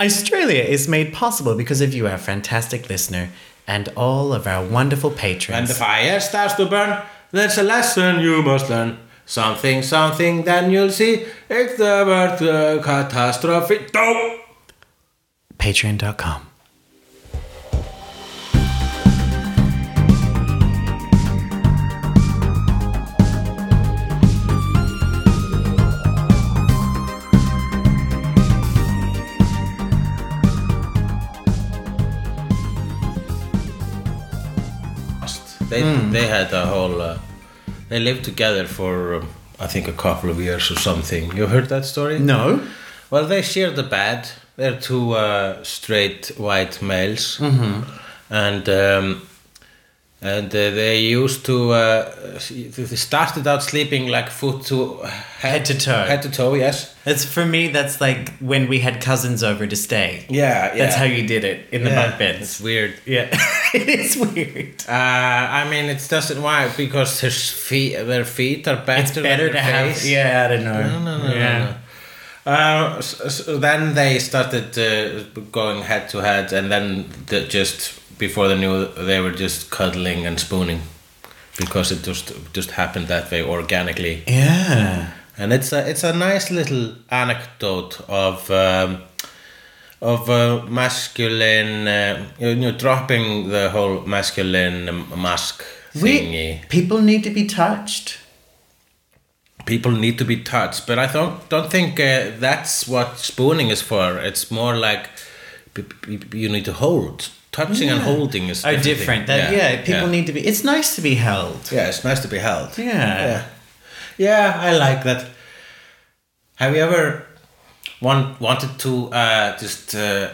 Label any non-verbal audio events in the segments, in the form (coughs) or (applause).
Icetralia is made possible because of you, our fantastic listener, and all of our wonderful When patrons. the fire starts to burn, there's a lesson you must learn. Something, something, then you'll see it's the word uh, catastrophe. Don't. Patreon.com. They they had a whole. Uh, they lived together for um, I think a couple of years or something. You heard that story? No. Well, they shared the bed. They're two uh, straight white males, and um, and uh, they used to. Uh, they started out sleeping like foot to Head to toe. Head to toe, yes. It's for me. That's like when we had cousins over to stay. Yeah, yeah. That's how you did it in the yeah, bunk beds. It's weird. Yeah, (laughs) it is weird. Uh, I mean, it doesn't why because their feet, their feet are better. It's better than to have. Yeah, I don't know. No, no, no, yeah. no, no. Uh, so, so then they started uh, going head to head, and then the, just before they knew, they were just cuddling and spooning, because it just just happened that way organically. Yeah. And it's a it's a nice little anecdote of um, of uh, masculine, uh, you know, dropping the whole masculine mask thingy. We, people need to be touched. people need to be touched but i don't don't think uh, that's what spooning is for it's more like you need to hold touching and holding is Are different. different. That, yeah, people yeah. need to be. It's nice to be held. yeah it's nice to be held Yeah. yeah yeah i like that have you ever want, wanted to uh, just uh,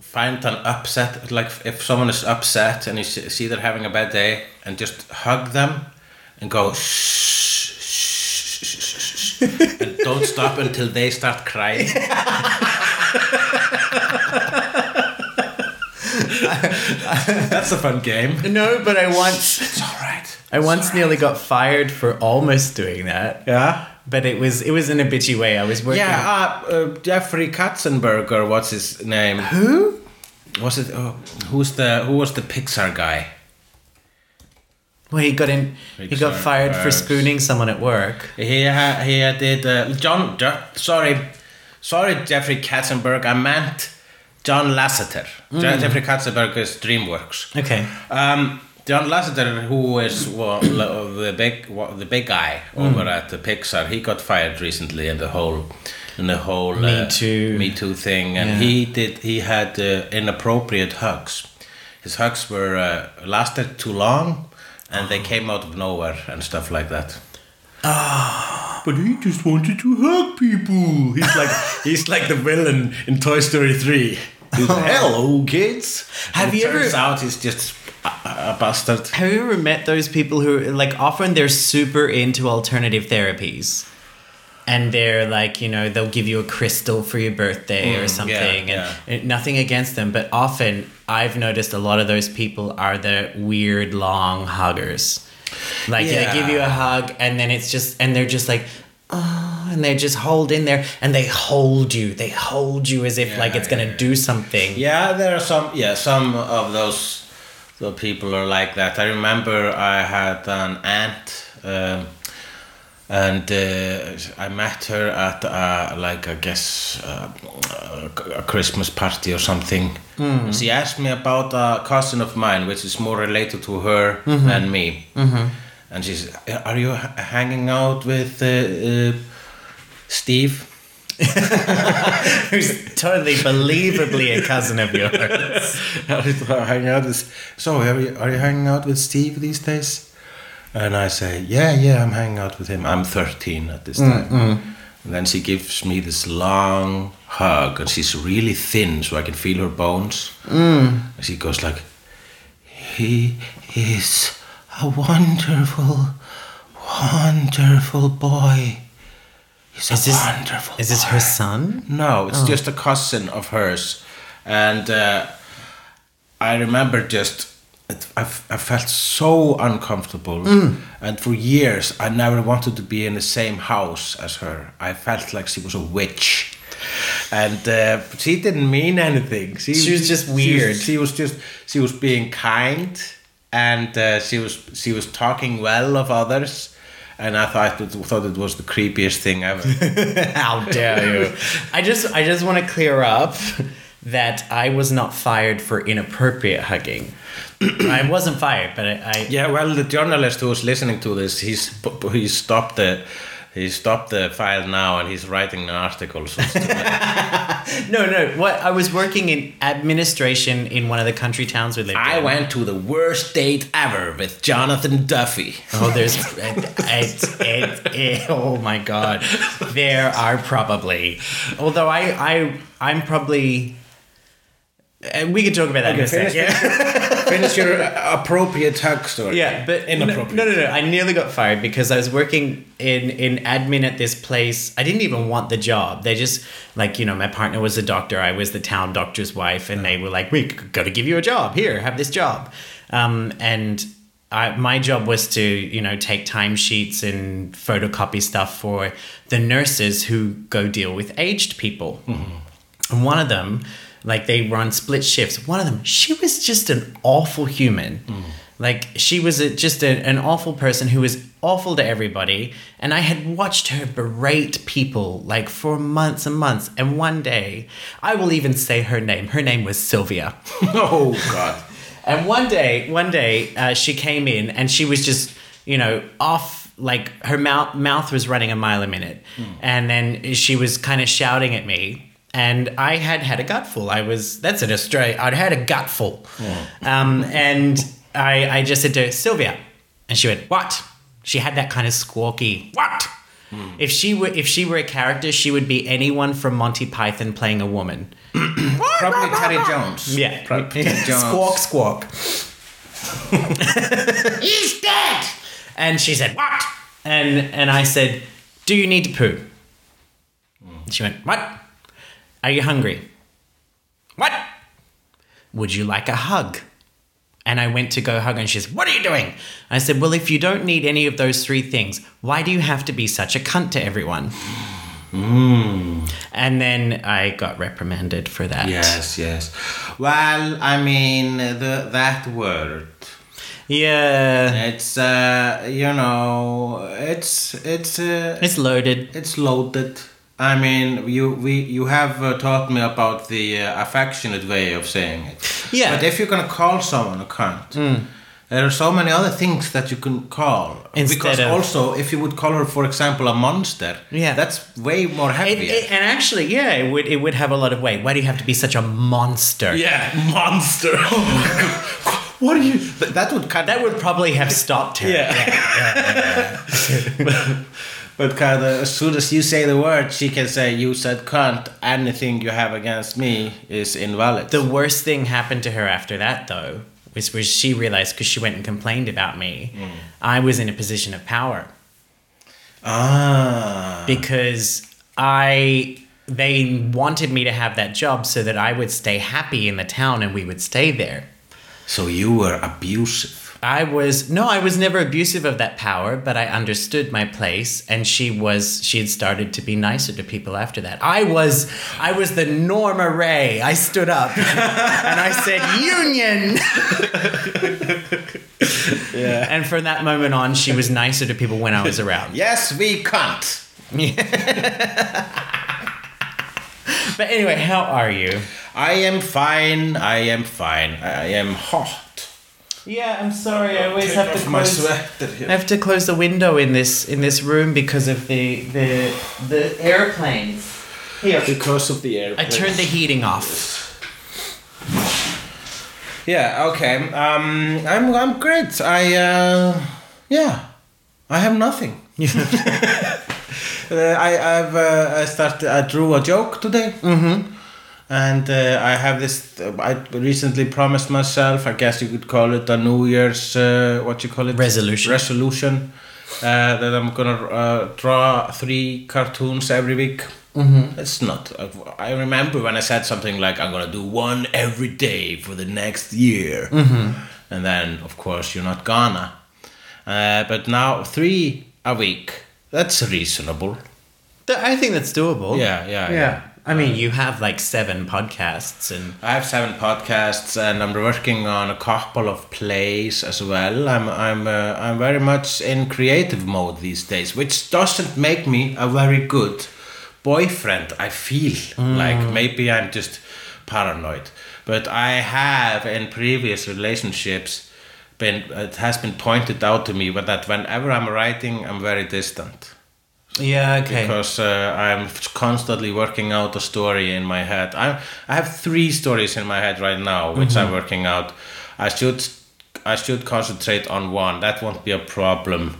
find an upset like if someone is upset and you see they're having a bad day and just hug them and go shh shh, shh, shh, shh, shh, and don't stop until they start crying (laughs) (laughs) (laughs) that's a fun game No, but I once, it's all right I once nearly got fired for almost doing that. yeah But it was, it was in a bitchy way. I was working. Yeah, uh, uh, Jeffrey Katzenberger. What's his name? Who? Was it? Oh, who's the? Who was the Pixar guy? Well, he got in. He got Pixar fired for spooning someone at work. He ha- he did. Uh, John. Sorry, sorry, Jeffrey Katzenberg. I meant John Lasseter. Je- Jeffrey Katzenberg is DreamWorks. Okay. Um, John Lasseter, who is well, (coughs) the big the big guy over at the Pixar, he got fired recently in the whole in the whole Me uh, Too. Me Too thing, and Yeah. he did he had uh, inappropriate hugs. His hugs were uh, lasted too long, and they came out of nowhere and stuff like that. But he just wanted to hug people. He's like (laughs) he's like the villain in Toy Story three. Hello, kids. Have you ever- turns out he's just a, a bastard. Have you ever met those people who like often they're super into alternative therapies? And they're like, you know, they'll give you a crystal for your birthday or mm, something. yeah. and nothing against them, but often I've noticed a lot of those people are the weird long huggers. Like they give you a hug and then it's just and they're just like oh and they just hold in there and they hold you. They hold you as if like Yeah, it's gonna yeah, do something. Yeah, there are some. Yeah, some of those the people are like that. I remember I had an aunt, um, and uh, I met her at uh, like I guess uh, a Christmas party or something. She asked me about a cousin of mine, which is more related to her than me. And she said, "Are you hanging out with uh, uh, Steve?" Who's totally believably a cousin of yours. I was hanging out with. So are you, are you hanging out with Steve these days? And I say, yeah, yeah, I'm hanging out with him. I'm 13 at this mm, time. Mm. And then she gives me this long hug, and she's really thin, so I can feel her bones. Mm. And she goes like, "He is a wonderful, wonderful boy. He's Is this, wonderful." is this her son? No, it's just a cousin of hers, and uh, I remember just it, I, I felt so uncomfortable, and for years I never wanted to be in the same house as her. I felt like she was a witch. and uh, she didn't mean anything. She, She was just She weird. was, she was just she was being kind, and uh, she was she was talking well of others. And I thought it, thought it was the creepiest thing ever. (laughs) How dare you? I just I just want to clear up that I was not fired for inappropriate hugging. I wasn't fired, but I, I Yeah, well, the journalist who was listening to this, he's he stopped the he stopped the file now and he's writing an article. So (laughs) no no. What I was working in administration in one of the country towns we lived I in. went to the worst date ever with Jonathan Duffy. Oh, there's it, it, it, oh my god, there are probably. Although I I I'm probably. And we could talk about that in a finish, second. (laughs) Finish your appropriate hug story. Yeah, but no, inappropriate. no, no, no. I nearly got fired because I was working in in admin at this place. I didn't even want the job. They just like you know, my partner was a doctor. I was the town doctor's wife, and they were like, "We got to give you a job. Here, have this job." Um, and I, my job was to you know take timesheets and photocopy stuff for the nurses who go deal with aged people. And one of them, like they run split shifts. One of them, she was just an awful human. Like she was a, just a, an awful person who was awful to everybody. And I had watched her berate people like for months and months. And one day, I will even say her name. Her name was Sylvia. (laughs) (laughs) Oh God. And one day, one day, uh, she came in and she was just, you know, off. Like her mouth mouth was running a mile a minute, and then she was kind of shouting at me. And I had had a gutful. I was that's an Australia. I'd had a gutful, hmm. um, and I I just said to her, Sylvia, and she went what? She had that kind of squawky what? Hmm. If she were if she were a character, she would be anyone from Monty Python playing a woman. (coughs) Probably Terry Jones. Yeah, Probably Terry Jones. squawk, squawk. (laughs) He's dead. And she said, "What?" And and I said, "Do you need to poo?" Hmm. She went, "What? Are you hungry?" "What? Would you like a hug?" And I went to go hug and she says, What are you doing? I said, Well, if you don't need any of those three things, why do you have to be such a cunt to everyone? And then I got reprimanded for that. Yes, yes. Well, I mean, the that word. Yeah. It's uh, you know, it's it's uh, It's loaded. it's loaded. I mean, you we you have uh, taught me about the uh, affectionate way of saying it. Yeah. But if you're gonna call someone a cunt, there are so many other things that you can call. Instead because of- also, if you would call her, for example, a monster, Yeah. that's way more it- and actually, yeah, it would it would have a lot of weight. Why do you have to be such a monster? yeah, monster. (laughs) what are you? That would kind That would probably have stopped her. Yeah. (laughs) (laughs) But kind of, as soon as you say the word, she can say, "You said cunt." Anything you have against me is invalid. The worst thing happened to her after that, though, was, was she realized because she went and complained about me. I was in a position of power ah, because I they wanted me to have that job so that I would stay happy in the town and we would stay there. so you were abusive. I was no, I was never abusive of that power, but I understood my place, and she was she had started to be nicer to people after that. I was I was the Norma Rae. I stood up and I said Union. Yeah. And from that moment on, she was nicer to people when I was around. Yes, we cunt. But anyway, how are you? I am fine. I am fine. I am hot. Yeah, I'm sorry. I always have to my close. I have to close the window in this in this room because of the the the airplanes. Here, because of the air. I turned the heating off. Yeah. Okay. Um. I'm. I'm great. I. Uh. Yeah. I have nothing. (laughs) (laughs) Uh, I I've uh, I started I drew a joke today. Mm-hmm. And uh, I have this. Uh, I recently promised myself. I guess you could call it a New Year's. Uh, what you call it? Resolution. Resolution. Uh, that I'm gonna uh, draw three cartoons every week. Mm-hmm. It's not. I remember when I said something like I'm gonna do one every day for the next year, mm-hmm. and then of course you're not gonna. Uh, but now three a week. That's reasonable. I think that's doable. Yeah, yeah, Yeah. I mean, you have like seven podcasts, and I have seven podcasts, and I'm working on a couple of plays as well. I'm I'm uh, I'm very much in creative mode these days, which doesn't make me a very good boyfriend. I feel like maybe I'm just paranoid, but I have in previous relationships been it has been pointed out to me that whenever I'm writing, I'm very distant yeah, okay. because uh, I'm constantly working out a story in my head. I I have three stories in my head right now, which I'm working out. I should I should concentrate on one. That won't be a problem.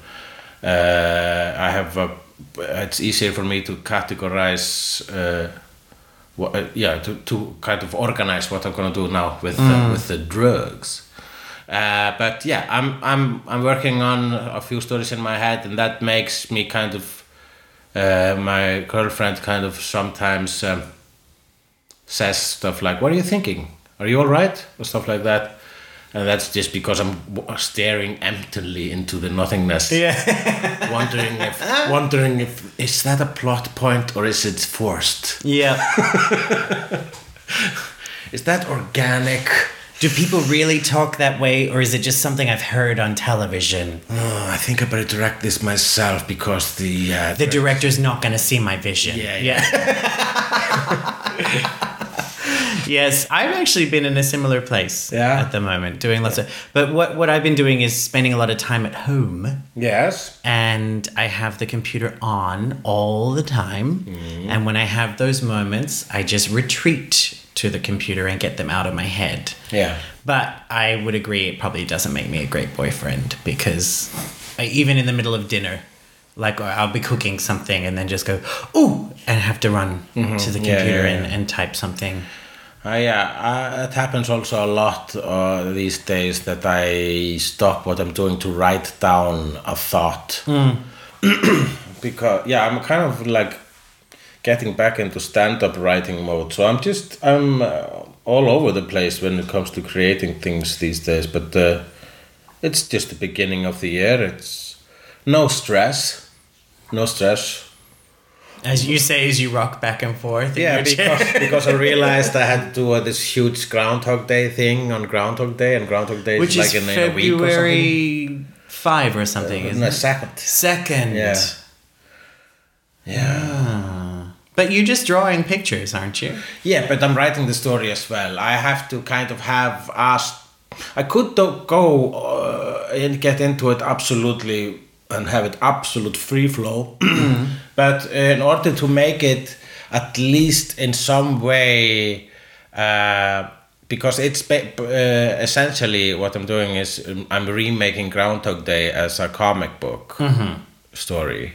Uh, I have a, it's easier for me to categorize. Uh, what, uh, yeah, to, to kind of organize what I'm gonna do now with uh, with the drugs. Uh, but yeah, I'm I'm I'm working on a few stories in my head, and that makes me kind of uh, my girlfriend kind of sometimes um, says stuff like, "What are you thinking? Are you all right?" or stuff like that. And that's just because I'm staring emptily into the nothingness, yeah. (laughs) wondering if wondering if is that a plot point or is it forced? yeah. (laughs) Is that organic? Do people really talk that way, or is it just something I've heard on television? Oh, I think I better direct this myself because the uh, The director's not going to see my vision. Yeah, yeah. (laughs) yes, I've actually been in a similar place Yeah. at the moment, doing lots of. But what what I've been doing is spending a lot of time at home, yes. and I have the computer on all the time. Mm-hmm. And when I have those moments, I just retreat to the computer and get them out of my head. Yeah. But I would agree, it probably doesn't make me a great boyfriend because I, even in the middle of dinner, like I'll be cooking something and then just go, ooh, and have to run to the Mm-hmm. Yeah, computer yeah, And, yeah. and type something. Uh, yeah, uh, it happens also a lot uh, these days that I stop what I'm doing to write down a thought. (clears throat) because, yeah, I'm kind of like getting back into stand up writing mode. So I'm just, I'm uh, all over the place when it comes to creating things these days. But uh, it's just the beginning of the year. It's no stress. No stress. As you say, as you rock back and forth. Yeah, because, (laughs) because I realized I had to do uh, this huge Groundhog Day thing on Groundhog Day, and Groundhog Day Which is like in, in a week or something. February 5 or something, isn't No, it? second. Second. Yeah. Yeah. But you're just drawing pictures, aren't you? Yeah, but I'm writing the story as well. I have to kind of have asked. I could go uh, and get into it absolutely and have it absolute free flow, (clears throat) but in order to make it at least in some way, uh, because it's uh, essentially what I'm doing is um, I'm remaking Groundhog Day as a comic book story,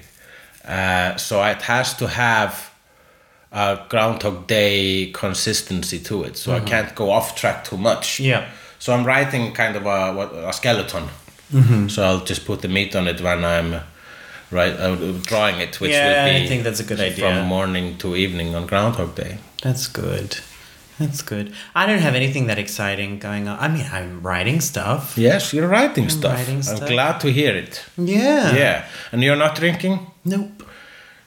uh, so it has to have a Groundhog Day consistency to it. So I can't go off track too much. Yeah. So I'm writing kind of a what, a skeleton. So I'll just put the meat on it when I'm right uh, drawing it, which Yeah, will be I think that's a good idea. from morning to evening on Groundhog Day. That's good. That's good. I don't have anything that exciting going on. I mean, I'm writing stuff. Yes, you're writing stuff. writing stuff. I'm glad to hear it. Yeah. Yeah, and you're not drinking. Nope.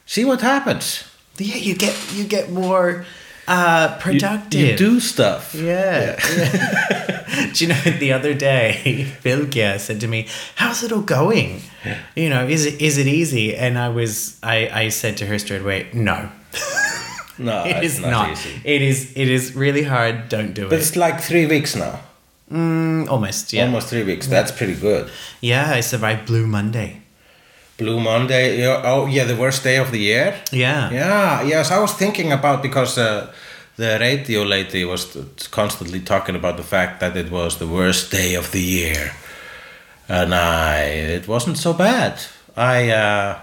See what happens. Yeah, you get you get more uh productive. You, do stuff. Yeah. (laughs) Do you know the other day, (laughs) Bilgia said to me, "How's it all going? You know, is it is it easy?" And I was, I I said to her straight away, "No, No, (laughs) it's not, not. easy. It is it is really hard. Don't do But it. But it's like three weeks now. Mm, almost, yeah, Almost three weeks. That's pretty good. yeah. I survived Blue Monday. Blue Monday. Oh, yeah, the worst day of the year. Yeah, Yeah, yes, I was thinking about because uh, the radio lady was constantly talking about the fact that it was the worst day of the year, and I it wasn't so bad. I uh,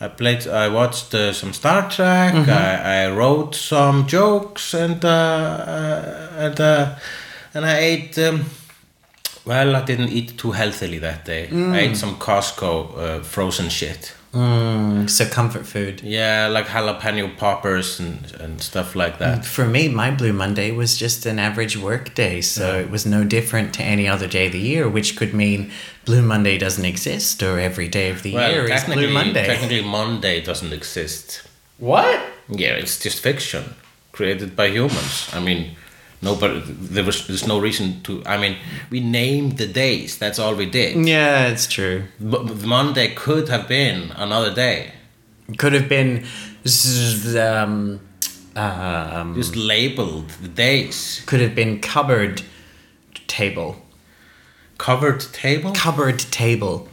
I played, I watched uh, some Star Trek. I, I wrote some jokes and uh, uh, and uh, and I ate. Um, well, I didn't eat too healthily that day. I ate some Costco uh, frozen shit. mm, so comfort food. Yeah, like jalapeno poppers and, and stuff like that. For me, my Blue Monday was just an average work day, so it was no different to any other day of the year, which could mean Blue Monday doesn't exist or every day of the year is technically, Blue Monday. technically Monday doesn't exist. What? Yeah, it's just fiction. created by humans. I mean, nobody. There was there's no reason to. I mean, we named the days. That's all we did. Yeah, it's true. But Monday could have been another day. Could have been um, um, Just labeled the days. could have been cupboard table. Covered table. Cupboard table.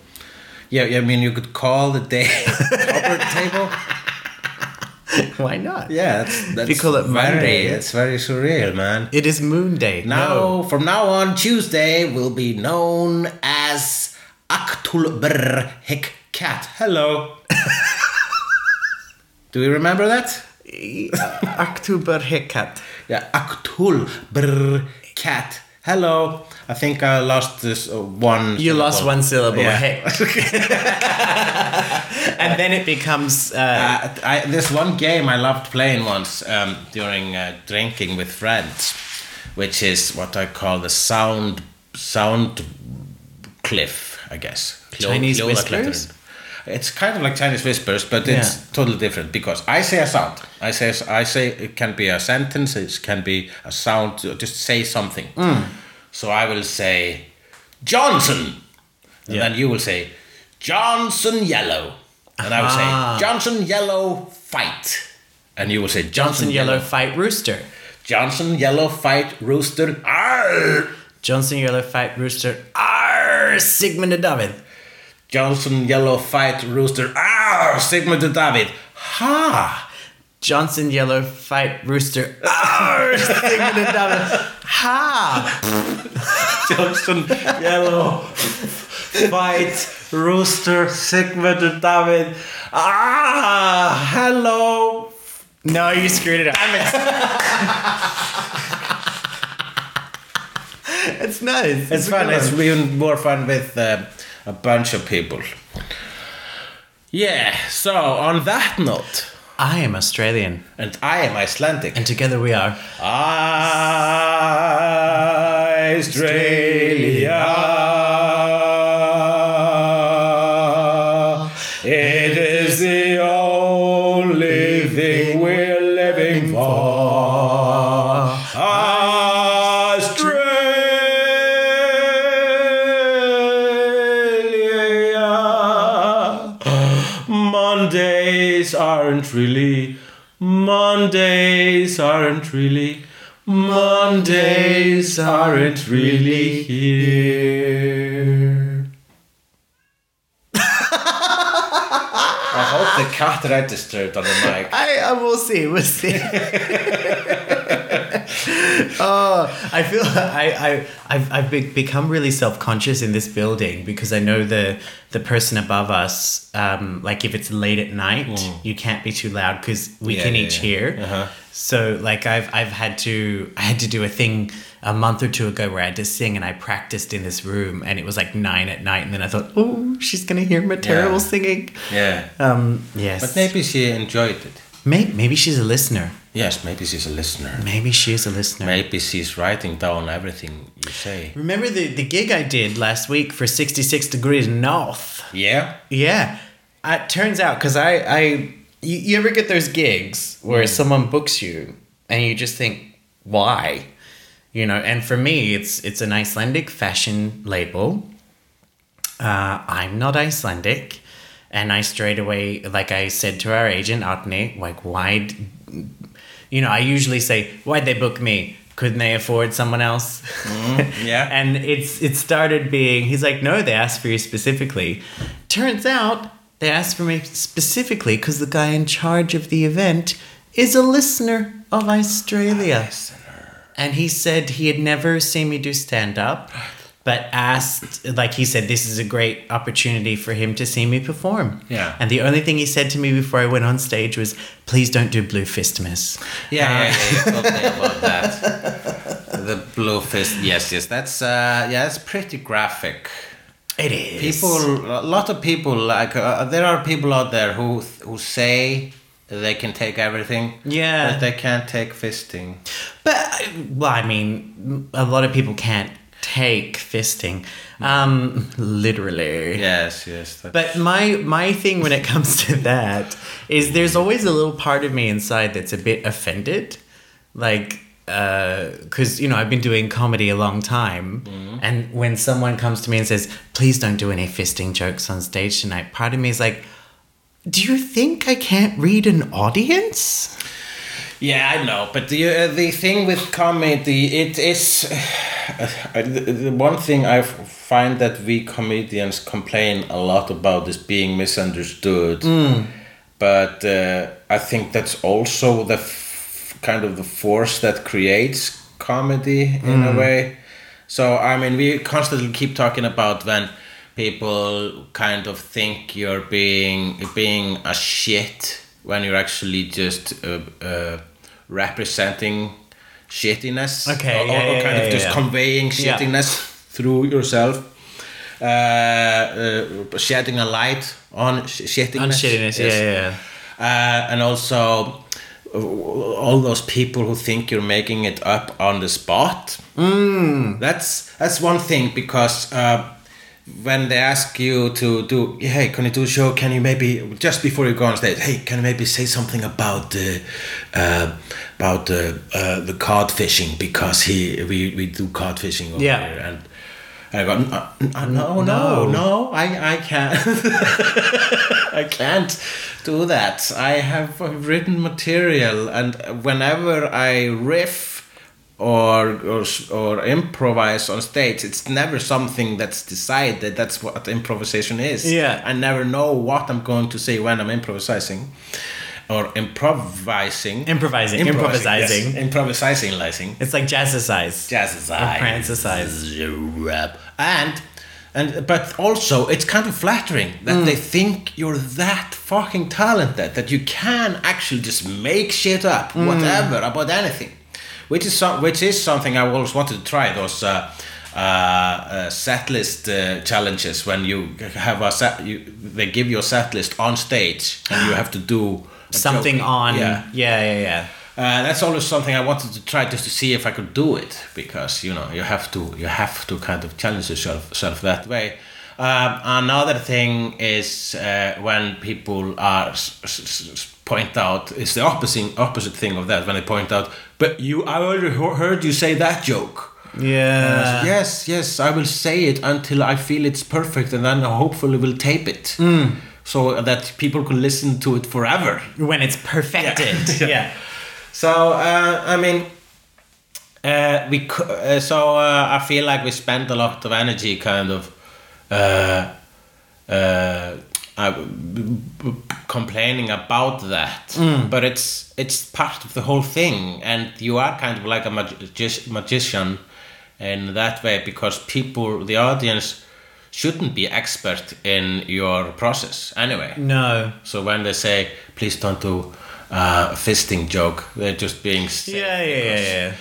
Yeah, yeah. I mean, you could call the day (laughs) covered table. (laughs) Why not? Yeah, that's, that's you call it very, Monday. It's very surreal, man. It is Moon Day. Now, No. from now on, Tuesday will be known as Aktulbr Hikkat. Hello. (laughs) Do you remember that? Uh, October Hiccup. Yeah, Aktulbr Cat. Hello. I think I lost this uh, one. You lost one syllable. Yeah. Hey. (laughs) (laughs) and then it becomes. Uh, Uh, I, there's one game I loved playing once um, during uh, drinking with friends, which is what I call the sound sound cliff, I guess. Chinese whispers? It's kind of like Chinese whispers, but it's Yeah. totally different because I say a sound. I say I say it can be a sentence. It can be a sound. Just say something. Mm. So I will say Johnson, and Yeah. then you will say Johnson Yellow, and I will Ah. say Johnson Yellow fight, and you will say Johnson, Johnson Yellow fight Rooster. Johnson Yellow fight Rooster. Arr! Johnson Yellow fight Rooster. Arr, Sigmund and David. Johnson Yellow fight Rooster. Ah, Sigma to David. Ha! Johnson Yellow fight Rooster. Arr, Sigma to David. Ha! (laughs) Johnson Yellow fight Rooster Sigma to David. Ah! Hello. No, you screwed it up. (laughs) it's nice. It's a fun. It's even more fun with uh, a bunch of people. Yeah. So on that note, I am Australian, and I am Icelandic. and together we are. Icetralia. Aren't really. Mondays aren't really. Mondays aren't really here. I hope the cat registered on the mic. I, I will see. We'll see. (laughs) (laughs) oh, I feel I I I've I've be- become really self conscious in this building because I know the the person above us. Um, like if it's late at night, you can't be too loud because we Yeah, can yeah, each yeah. hear. Uh-huh. So like I've I've had to I had to do a thing a month or two ago where I had to sing and I practiced in this room and it was like nine at night and then I thought oh she's gonna hear my terrible Yeah. singing. Yeah. Um yes. But maybe she enjoyed it. maybe maybe she's a listener. Yes, maybe she's a listener. Maybe she's a listener. Maybe she's writing down everything you say. Remember the, the gig I did last week for 66 Degrees North? Yeah? Yeah. Uh, it turns out, because I, I you, you ever get those gigs where someone books you and you just think, why? You know, and for me, it's it's an Icelandic fashion label. Uh, I'm not Icelandic. And I straight away, like I said to our agent, Atne, like, why, you know, I usually say, why'd they book me? Couldn't they afford someone else? yeah. (laughs) and it's it started being, he's like, no, they asked for you specifically. Turns out they asked for me specifically because the guy in charge of the event is a listener of Icetralia. And he said he had never seen me do stand up, (gasps) (gasps) but asked, like he said, this is a great opportunity for him to see me perform. Yeah. And the only thing he said to me before I went on stage was, please don't do Blue Fistmas. Yeah, yeah, yeah, you about (laughs) that. The blue fist. Yes, yes. That's uh, yeah, that's pretty graphic. It is. People, a lot of people like. Uh, there are people out there who who say they can take everything. Yeah. but they can't take fisting. But uh, well, I mean, a lot of people can't take fisting, um, literally. Yes, yes. That, But my my thing when it comes to that is there's always a little part of me inside that's a bit offended like uh, because you know I've been doing comedy a long time, and when someone comes to me and says, "Please don't do any fisting jokes on stage tonight," part of me is like, "Do you think I can't read an audience?" Yeah, I know, but the uh, the thing with comedy, it is (sighs) uh, the, one thing I find that we comedians complain a lot about is being misunderstood. But uh, I think that's also the f- kind of the force that creates comedy in a way. So I mean, we constantly keep talking about when people kind of think you're being being a shit when you're actually just uh, uh, representing shittiness. Okay, or, yeah, or yeah, kind yeah, of just conveying shittiness through yourself. Uh, uh, shedding a light on sh- shittiness. On shittiness, Yes. yeah, yeah. Uh, and also uh, all those people who think you're making it up on the spot. Mm. That's that's one thing because uh, when they ask you to do, hey, can you do a show? Can you maybe just before you go on stage, hey, can you maybe say something about the uh, about the uh, the cod fishing because he we, we do cod fishing over Yeah. here and. I go, "N- uh, no, no, no, I, I can't. (laughs) I can't do that. I have written material, and whenever I riff or, or or improvise on stage, it's never something that's decided. That's what improvisation is. Yeah. I never know what I'm going to say when I'm improvising. Or improvising. Improvising, improvising. yes. Improvising. It's like jazzercise. Jazzercise. Prancercise. And and but also it's kind of flattering that hmm. they think you're that fucking talented that you can actually just make shit up, hmm. whatever about anything, which is some, which is something I always wanted to try those. Uh, uh, uh, set list uh, challenges when you have a set, you, they give you a set list on stage and you have to do Something joke. on. yeah yeah, yeah, yeah. uh, that's always something I wanted to try just to see if I could do it because you know you have to you have to kind of challenge yourself self that way. Um, another thing is uh, when people are s- s- point out is the opposite opposite thing of that when they point out, but you I already heard you say that joke. Yeah. yes, yes, I will say it until I feel it's perfect, and then hopefully we'll tape it. So that people can listen to it forever. When it's perfected. Yeah. (laughs) yeah. So uh, I mean, uh, we uh, so uh, I feel like we spend a lot of energy kind of uh, complaining about that, but it's it's part of the whole thing, and you are kind of like a magi- magician in that way because people, the audience, shouldn't be expert in your process anyway. No. So when they say, please don't do uh, a fisting joke, they're just being Yeah, yeah, yeah,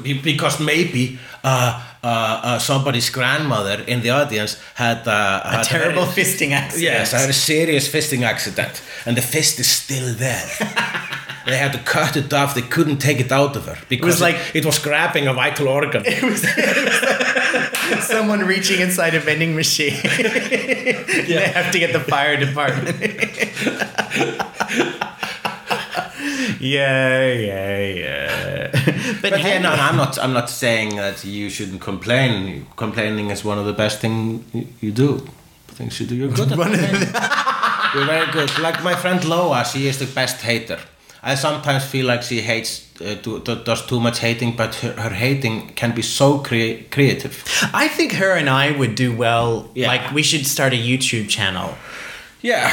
yeah. because, maybe uh, uh, uh, somebody's grandmother in the audience had, uh, A had terrible very- fisting accident. Yes, I had a serious fisting accident, and the fist is still there. (laughs) they had to cut it off. They couldn't take it out of her because it was like- it, was grabbing a vital organ. (laughs) It was, (laughs) someone reaching inside a vending machine. They have to get the fire department. Yeah, yeah, yeah. But, But hey, yeah, no, no, I'm not. I'm not saying that you shouldn't complain. Complaining is one of the best things you, you do. Things you do. You're good at. (laughs) You're very good. Like my friend Loa, she is the best hater. I sometimes feel like she hates, uh, do, do, does too much hating, but her, her hating can be so crea- creative. I think her and I would do well. Yeah. Like, we should start a YouTube channel. Yeah,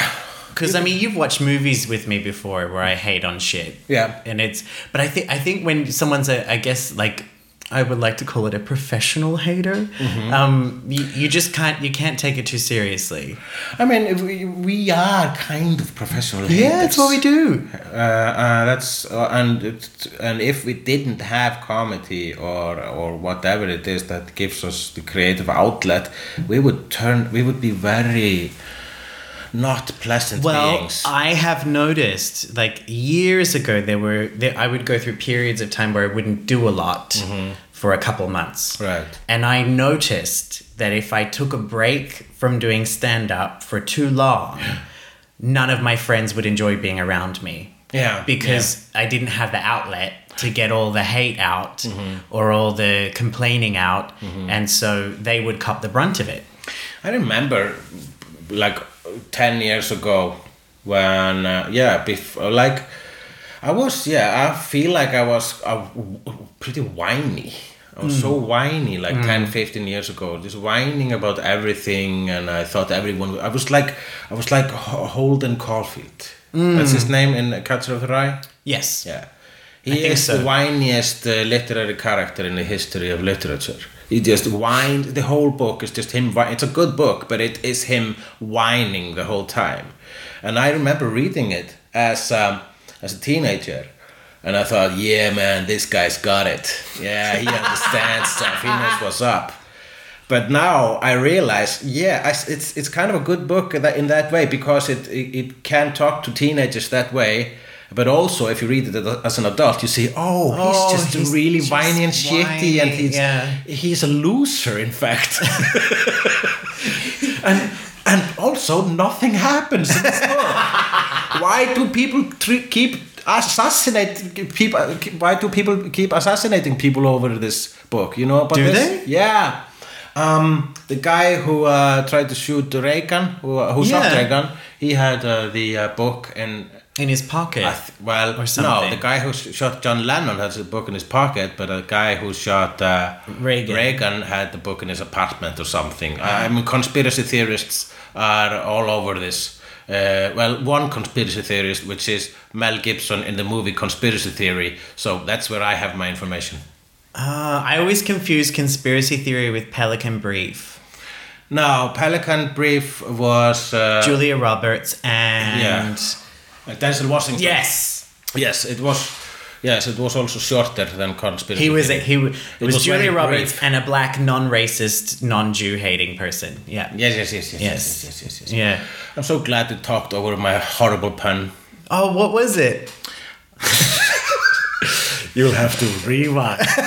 Because I mean, you've watched movies with me before where I hate on shit. Yeah. and it's. But I think I think when someone's a, I guess like. I would like to call it a professional hater. Mm-hmm. Um, you, you just can't you can't take it too seriously. I mean we, we are kind of professional. Yeah, haters. that's what we do. Uh, uh, that's uh, and it, and if we didn't have comedy or or whatever it is that gives us the creative outlet, we would turn we would be very not pleasant Well, beings. I have noticed like years ago there were there, I would go through periods of time where I wouldn't do a lot for a couple months. Right. And I noticed that if I took a break from doing stand up for too long, (gasps) none of my friends would enjoy being around me. Yeah, Because I didn't have the outlet. to get all the hate out Mm-hmm. or all the complaining out, and so they would cop the brunt of it. I remember like 10 years ago when, uh, yeah, before, like, I was, yeah, I feel like I was uh, pretty whiny. I was so whiny like 10, 15 years ago, just whining about everything, and I thought everyone. I was like, I was like Holden Caulfield. That's his name in Catcher of the Rye. Yes. Yeah, he is so. the whiniest uh, literary character in the history of literature. He just whined. The whole book is just him. It's a good book, but it is him whining the whole time. And I remember reading it as um, as a teenager, and I thought, yeah, man, this guy's got it. Yeah, he understands (laughs) stuff. He knows what's up. But now I realize, yeah, it's it's kind of a good book in that, in that way because it, it it can talk to teenagers that way. But also, if you read it as an adult, you see, oh, he's Oh, just he's really just whiny and shitty, and he's yeah. he's a loser, in fact. (laughs) and and also, nothing happens in this book. Why do people tr- keep assassinating people? Why do people keep assassinating people over this book? You know but Do this? they? Yeah. Um, the guy who uh, tried to shoot Reagan, who, uh, who shot Yeah. Reagan, he had uh, the uh, book in. In his pocket. Th- well, Or no, the guy who sh- shot John Lennon has the book in his pocket, but the guy who shot uh, Reagan. Reagan had the book in his apartment or something. I I mean, conspiracy theorists are all over this. Uh, well, one conspiracy theorist, which is Mel Gibson in the movie Conspiracy Theory. So that's where I have my information. Uh, I always confuse conspiracy theory with Pelican Brief. Now, Pelican Brief was uh, Julia Roberts and yeah. Denzel Washington. yes, yes, it was. Yes, it was also shorter than Conspiracy. he was a, he w- it was, was Julia Roberts and a black non-racist, non-Jew hating person. Yeah, Yes, yes, yes, yes, Yes. yes, yes, yes, yes. yeah. I'm so glad you talked over my horrible pun. Oh, what was it? (laughs) You'll have to rewind. (laughs)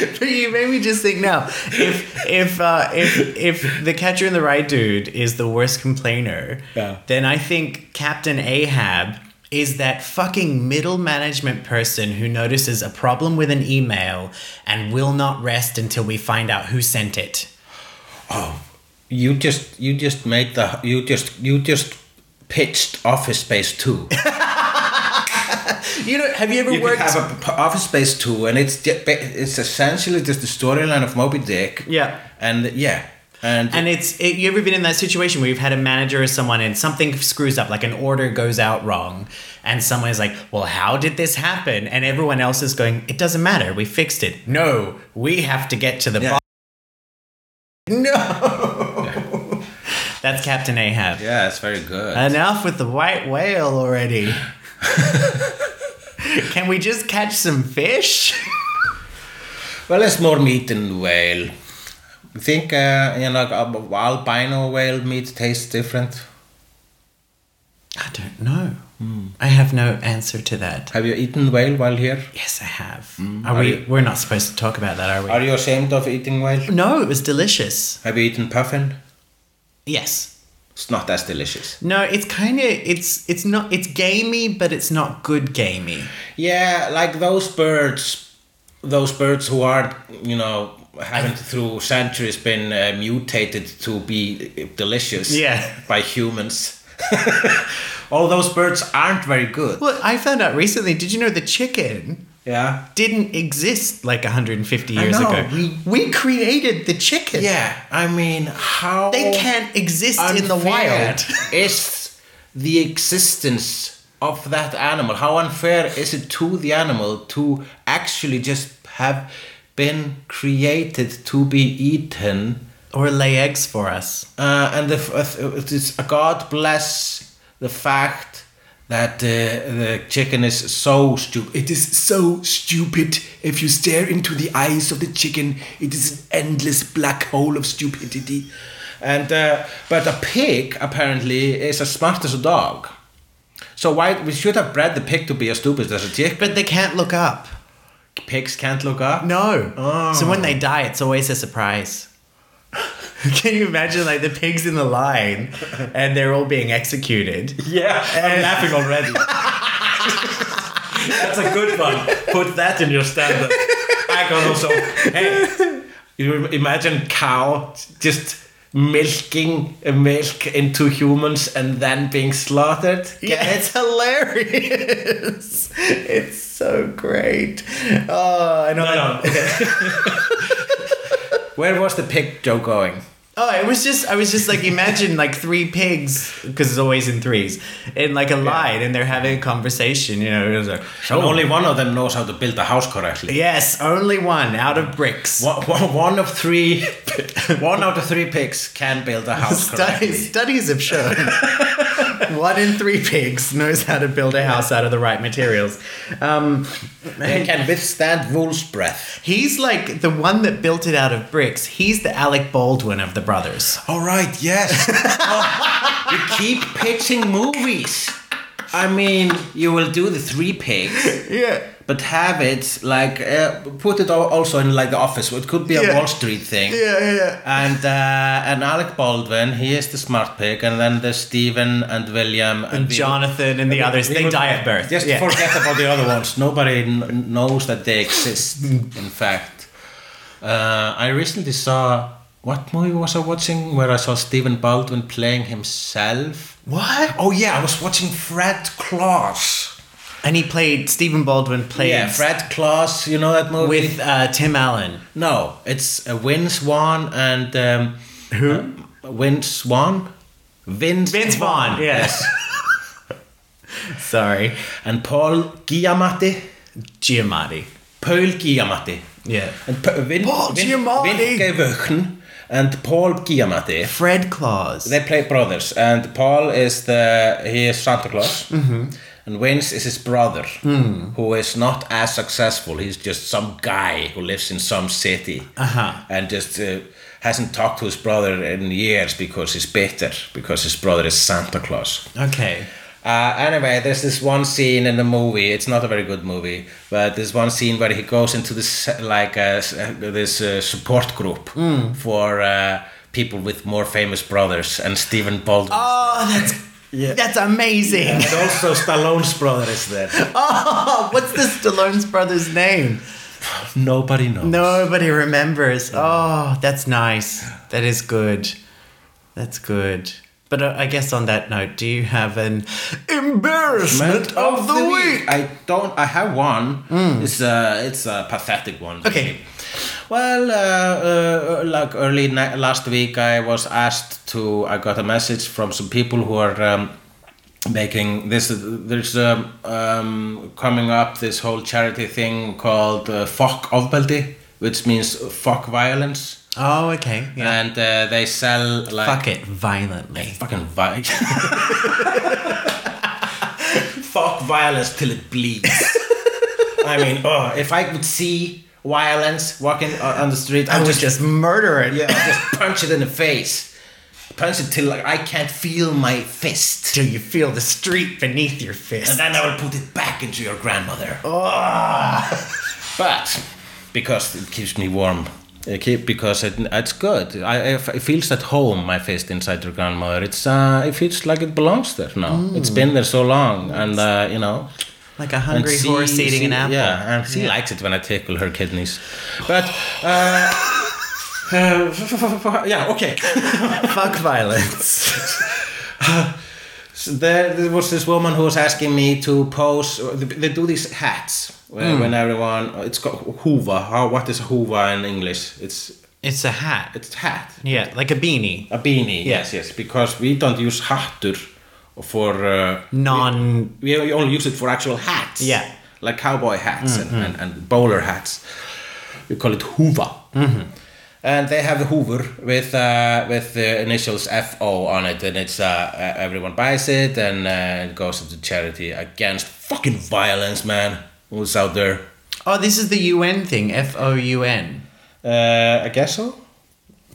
(laughs) But you made me just think now. If if uh, if if the Catcher in the Rye dude is the worst complainer, Yeah. then I think Captain Ahab is that fucking middle management person who notices a problem with an email and will not rest until we find out who sent it. Oh, you just, you just made the, you just, you just pitched Office Space Two. (laughs) You know, have you ever You worked? have a p- Office Space Two, and it's it's essentially just the storyline of Moby Dick. Yeah. and yeah, and and it's it, you ever been in that situation where you've had a manager or someone and something screws up, like an order goes out wrong, and someone is like, "Well, how did this happen?" And everyone else is going, "It doesn't matter. We fixed it." No, we have to get to the Yeah. bottom. (laughs) No, (laughs) that's Captain Ahab. yeah, it's very good. Enough with the white whale already. (laughs) Can we just catch some fish? well, it's more meat than whale. You think uh, you know albino whale meat tastes different? I don't know. I have no answer to that. Have you eaten whale while here? Yes, I have. are, Mm. Are we? you- We're not supposed to talk about that, are we? Are you ashamed of eating whale? no, it was delicious. Have you eaten puffin? Yes. It's not as delicious. No, it's kind of it's it's not it's gamey, but it's not good gamey. Yeah, like those birds, those birds who are, you know, haven't through centuries been uh, mutated to be delicious Yeah. by humans. (laughs) All those birds aren't very good. Well, I found out recently. Did you know the chicken Yeah. didn't exist like 150 I years know, ago? we- we created the chicken. Yeah, I mean, how They can't exist in the wild. (laughs) is the existence of that animal? How unfair is it to the animal to actually just have been created to be eaten? Or lay eggs for us. Uh, and the, uh, is, God bless the fact that uh, the chicken is so stupid. It is so stupid. If you stare into the eyes of the chicken, it is an endless black hole of stupidity. And uh, but a pig apparently is as smart as a dog. So why we should have bred the pig to be as stupid as a chick? But they can't look up. Pigs can't look up. No. Oh. So when they die, it's always a surprise. (laughs) Can you imagine like the pigs in the line and they're all being executed? Yeah, I'm laughing already. (laughs) That's a good one. Put that in your stand-up. I can also. Hey, you imagine cow just milking milk into humans and then being slaughtered? Yeah, it's hilarious. (laughs) It's so great. Oh, I know. No, no. Where was the pig joke going? Oh, it was just I was just like imagine like three pigs because it's always in threes in like a line and they're having a conversation. You know, it was like only one of them knows how to build a house correctly. yes, only one out of bricks. One, one, one of three, (laughs) one out of three pigs can build a house (laughs) correctly. Studies, studies have shown (laughs) (laughs) one in three pigs knows how to build a house out of the right materials. Um, They can withstand wolf's breath. he's like the one that built it out of bricks. He's the Alec Baldwin of the brothers. All right, yes. (laughs) Oh, you keep pitching movies. I mean, you will do the three pigs, Yeah. But have it like uh, put it also in like the office. It could be a Yeah. Wall Street thing. Yeah, yeah, yeah. And uh, and Alec Baldwin, he is the smart pick, and then there's Stephen and William and, we- Jonathan and the others. They would- die at birth. Just yeah. forget (laughs) about the other ones. Nobody kn- knows that they exist. in fact, uh, I recently saw what movie was I watching where I saw Stephen Baldwin playing himself. What? Oh yeah, I was watching Fred Claus. And he played Stephen Baldwin played Yeah, Fred Claus. You know that movie? with uh, Tim Allen. no, it's uh, Win Swan and um, Who? Win Swan. Vince, Vince Vaughn. Yes. (laughs) Sorry, and Paul Giamatti. Giamatti. Paul Giamatti. Yeah. And P- Vin, Paul Vin, Giamatti. Vinke Vöchn and Paul Giamatti. Fred Claus. They play brothers, and Paul is the he is Santa Claus, and Vince is his brother, who is not as successful. He's just some guy who lives in some city, Uh-huh. and just uh, hasn't talked to his brother in years because he's bitter because his brother is Santa Claus. okay. Uh, anyway, there's this one scene in the movie. It's not a very good movie, but there's one scene where he goes into this like uh, uh, this uh, support group for uh, people with more famous brothers, and Stephen Baldwin. Oh, that's that's amazing. And also Stallone's brother is there. (laughs) Oh, what's the Stallone's brother's name? Nobody knows. Nobody remembers. Oh, that's nice. That is good. That's good. But uh, I guess on that note, do you have an embarrassment of, the, week? I don't. I have one. It's a it's a pathetic one. Okay. Well, uh, uh, like early na- last week, I was asked to. I got a message from some people who are um, making this. There's um, um, coming up this whole charity thing called uh, Fuck Ofbeldi, which means fuck violence, Oh, okay. Yeah. and uh, they sell like Fuck it violently. fucking vi- (laughs) fuck violence till it bleeds. I mean, oh, if I could see violence walking on the street, I I would would just, just murder it. yeah, I'd (laughs) just punch it in the face, punch it till like I can't feel my fist, Till you feel the street beneath your fist. and then I will put it back into your grandmother. oh. But because it keeps me warm. It keep, because it, it's good. I, it feels at home. My fist inside your grandmother. It's uh, it feels like it belongs there now. It's been there so long, and uh, you know, Like a hungry she- horse eating she- an apple. Yeah, and she likes it when I tickle her kidneys. But uh, uh, (laughs) yeah, okay. Fuck violence. (laughs) There, there was this woman who was asking me to pose. They do these hats when, hmm. when everyone. It's called huva. How? What is huva in English? It's It's a hat. it's hat. Yeah, like a beanie. A beanie. Yeah. Yes, yes. Because we don't use hattur for. Uh, Non. we, we only use it for actual hats. Yeah. Like cowboy hats hmm, and, hmm. and, and bowler hats. We call it Hoover. Mm-hmm. And they have the Hoover with uh, with the initials FO on it, and it's uh, uh, everyone buys it, and uh, it goes to charity against fucking violence, man. Who's out there? Oh, this is the UN thing. F O U N. Uh, I guess so.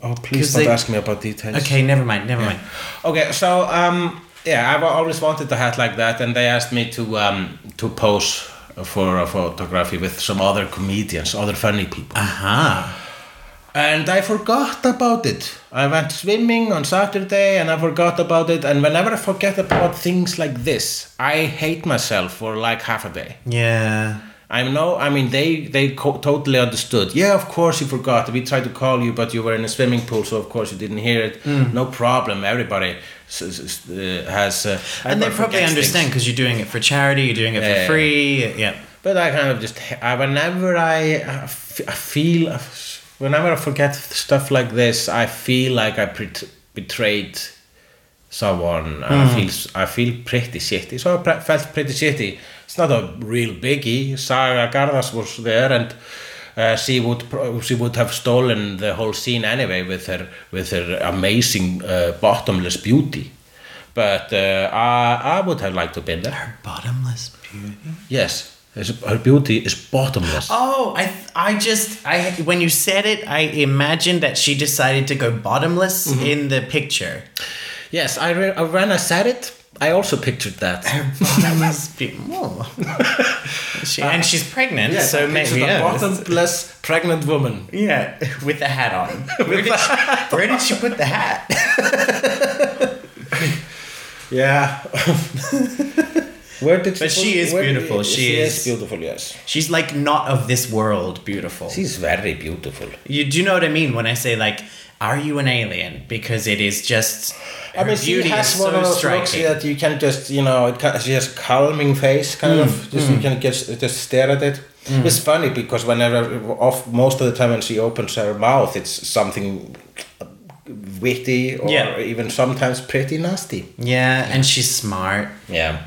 Oh, please don't they- ask me about details. Okay, never mind. Never mind. Okay, so um, yeah, I've always wanted a hat like that, and they asked me to um, to pose for a photography with some other comedians, other funny people. Aha. And I forgot about it. I went swimming on Saturday and I forgot about it. And whenever I forget about things like this, I hate myself for like half a day. Yeah. I know. I mean, they they totally understood. Yeah, of course you forgot. We tried to call you, but you were in a swimming pool, so of course you didn't hear it. No problem. Everybody uh, has. Uh, Mm. And they probably understand because you're doing it for charity, you're doing it for Yeah. free. Yeah. But I kind of just I, whenever I, I feel whenever I forget stuff like this, I feel like I bet- betrayed someone. I feel s- I feel pretty shitty. So I pre- felt pretty shitty. It's not a real biggie. Saga Gardas was there and. Uh, she would pro- she would have stolen the whole scene anyway with her with her amazing uh, bottomless beauty, but uh, I I would have liked to have been there. Her bottomless beauty. Yes, his- her beauty is bottomless. Oh, I I just I when you said it, I imagined that she decided to go bottomless Mm-hmm. in the picture. Yes, I re- uh, when I said it, I also pictured that. (laughs) Bottomless beauty. (laughs) Oh. she, and she's pregnant, yeah, so maybe a bottomless pregnant woman. Yeah, with the hat on. (laughs) Where did, she, where did she put the hat? Yeah. Where did But she is beautiful. She she is- is beautiful. Yes, She's like not of this world beautiful. she's very beautiful. You do you know what I mean when I say like, are you an alien? Because it is just. I her mean, she beauty has is one so of those looks striking. that you can just, you know, it she has a calming face, kind Mm, of. Just you can just just stare at it. It's funny because whenever, off most of the time when she opens her mouth, it's something witty or Yeah. even sometimes pretty nasty. Yeah, and she's smart. Yeah.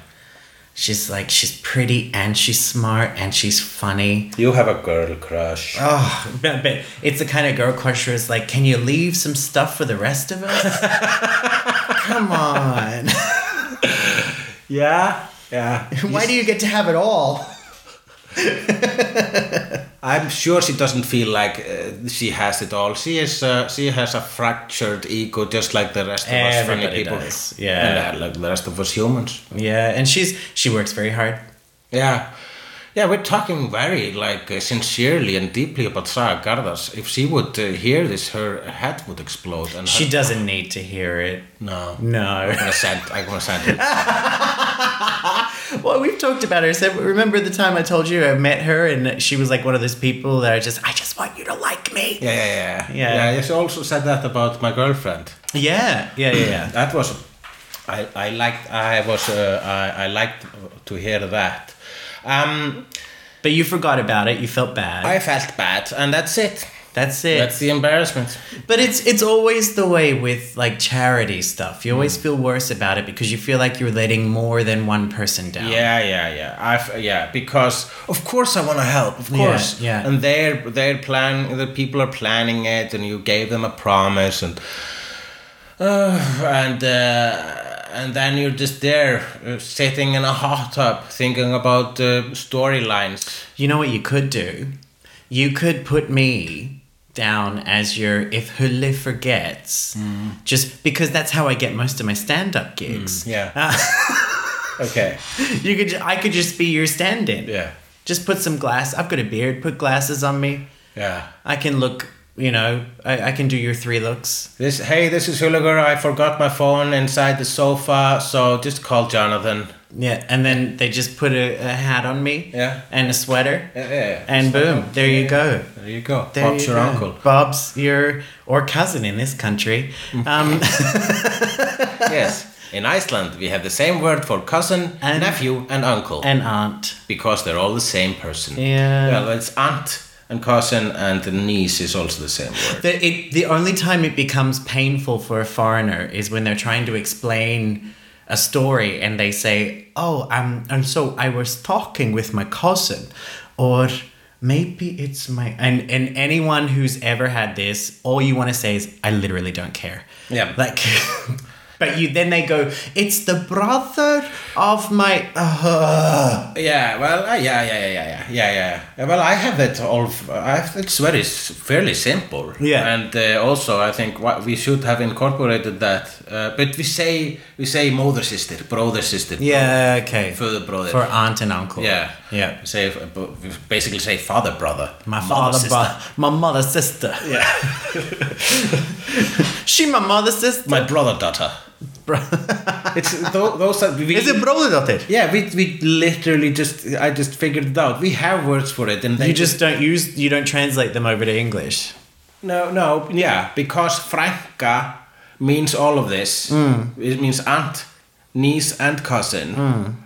She's like she's pretty and she's smart and she's funny. You have a girl crush. Oh, but, but it's the kind of girl crush where it's like, can you leave some stuff for the rest of us? (laughs) Come on. Yeah. Yeah. (laughs) Why do you get to have it all? (laughs) I'm sure she doesn't feel like uh, she has it all. She is. Uh, she has a fractured ego, just like the rest of us funny people. does, yeah. And, uh, like the rest of us humans. Yeah, and she's she works very hard. Yeah. Yeah, we're talking very like uh, sincerely and deeply about Saga Gardas. If she would uh, hear this, her head would explode. And She doesn't need to hear it. no, No. I'm gonna send. I'm gonna send (laughs) it. Well, we've talked about her. So remember the time I told you I met her and she was like one of those people that I just I just want you to like me. Yeah, yeah, yeah, Yeah. yeah. She also said that about my girlfriend. Yeah, yeah, yeah. yeah. That was, I, I liked. I was. Uh, I, I liked to hear that. Um, But you forgot about it. You felt bad. I felt bad, and that's it. That's it. That's the embarrassment. But it's it's always the way with like charity stuff. You always feel worse about it because you feel like you're letting more than one person down. Yeah, yeah, yeah. I yeah because of course I want to help. Of course. yeah. And they're they're planning. the people are planning it, and you gave them a promise, and uh, and uh, and then you're just there uh, sitting in a hot tub thinking about uh, storylines. You know what you could do? You could put me down as your if Hulle forgets, just because that's how I get most of my stand-up gigs. Yeah. Uh, (laughs) Okay. you could, I could just be your stand-in. Yeah. Just put some glass. I've got a beard. Put glasses on me. Yeah. I can look. You know, I, I can do your three looks. This hey, this is Hugleikur. I forgot my phone inside the sofa, so just call Jonathan. Yeah, and then they just put a, a hat on me. Yeah. And a sweater. Yeah, yeah. yeah. And boom, there you go. There you go. There Bob's you your go. uncle. Bob's your or cousin in this country. Um, (laughs) yes. In Iceland, we have the same word for cousin, And- nephew, and uncle and aunt. because they're all the same person. Yeah. Well, it's aunt and cousin, and the niece is also the same word. The, it, the only time it becomes painful for a foreigner is when they're trying to explain a story and they say, "Oh, um, and so I was talking with my cousin," or maybe it's my and and anyone who's ever had this, all you want to say is, "I literally don't care." Yeah. like. (laughs) But you then they go, it's the brother of my. Uh, Yeah, well, uh, yeah, yeah, yeah, yeah, yeah, yeah, Well, I have it all. I it's very fairly simple. Yeah. and uh, also I think what we should have incorporated that. Uh, but we say we say mother sister, brother sister, yeah, okay. further brother. For aunt and uncle. yeah, Yeah. Say uh, basically say father brother. My father, sister. bro- my mother, sister. Yeah. (laughs) She my mother, sister. My brother daughter. (laughs) it's tho- those are we, Is it brother daughter? Yeah, we we literally just I just figured it out. We have words for it, and You just don't use, you don't translate them over to English. no no yeah because frænka means all of this. Mm. It means aunt, niece, and cousin,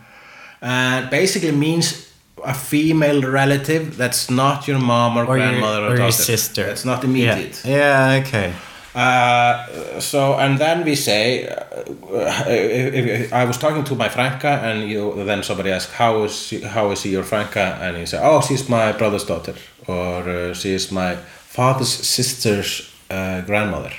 and basically means a female relative that's not your mom or, Or your, grandmother or, or your sister. It's not immediate. Yeah, okay. Uh, so and then we say, uh, if, if, I was talking to my frænka, and you then somebody asked, "How is she, how is she your frænka?" And he said, "Oh, she's my brother's daughter, or uh, she is my father's sister's uh, grandmother."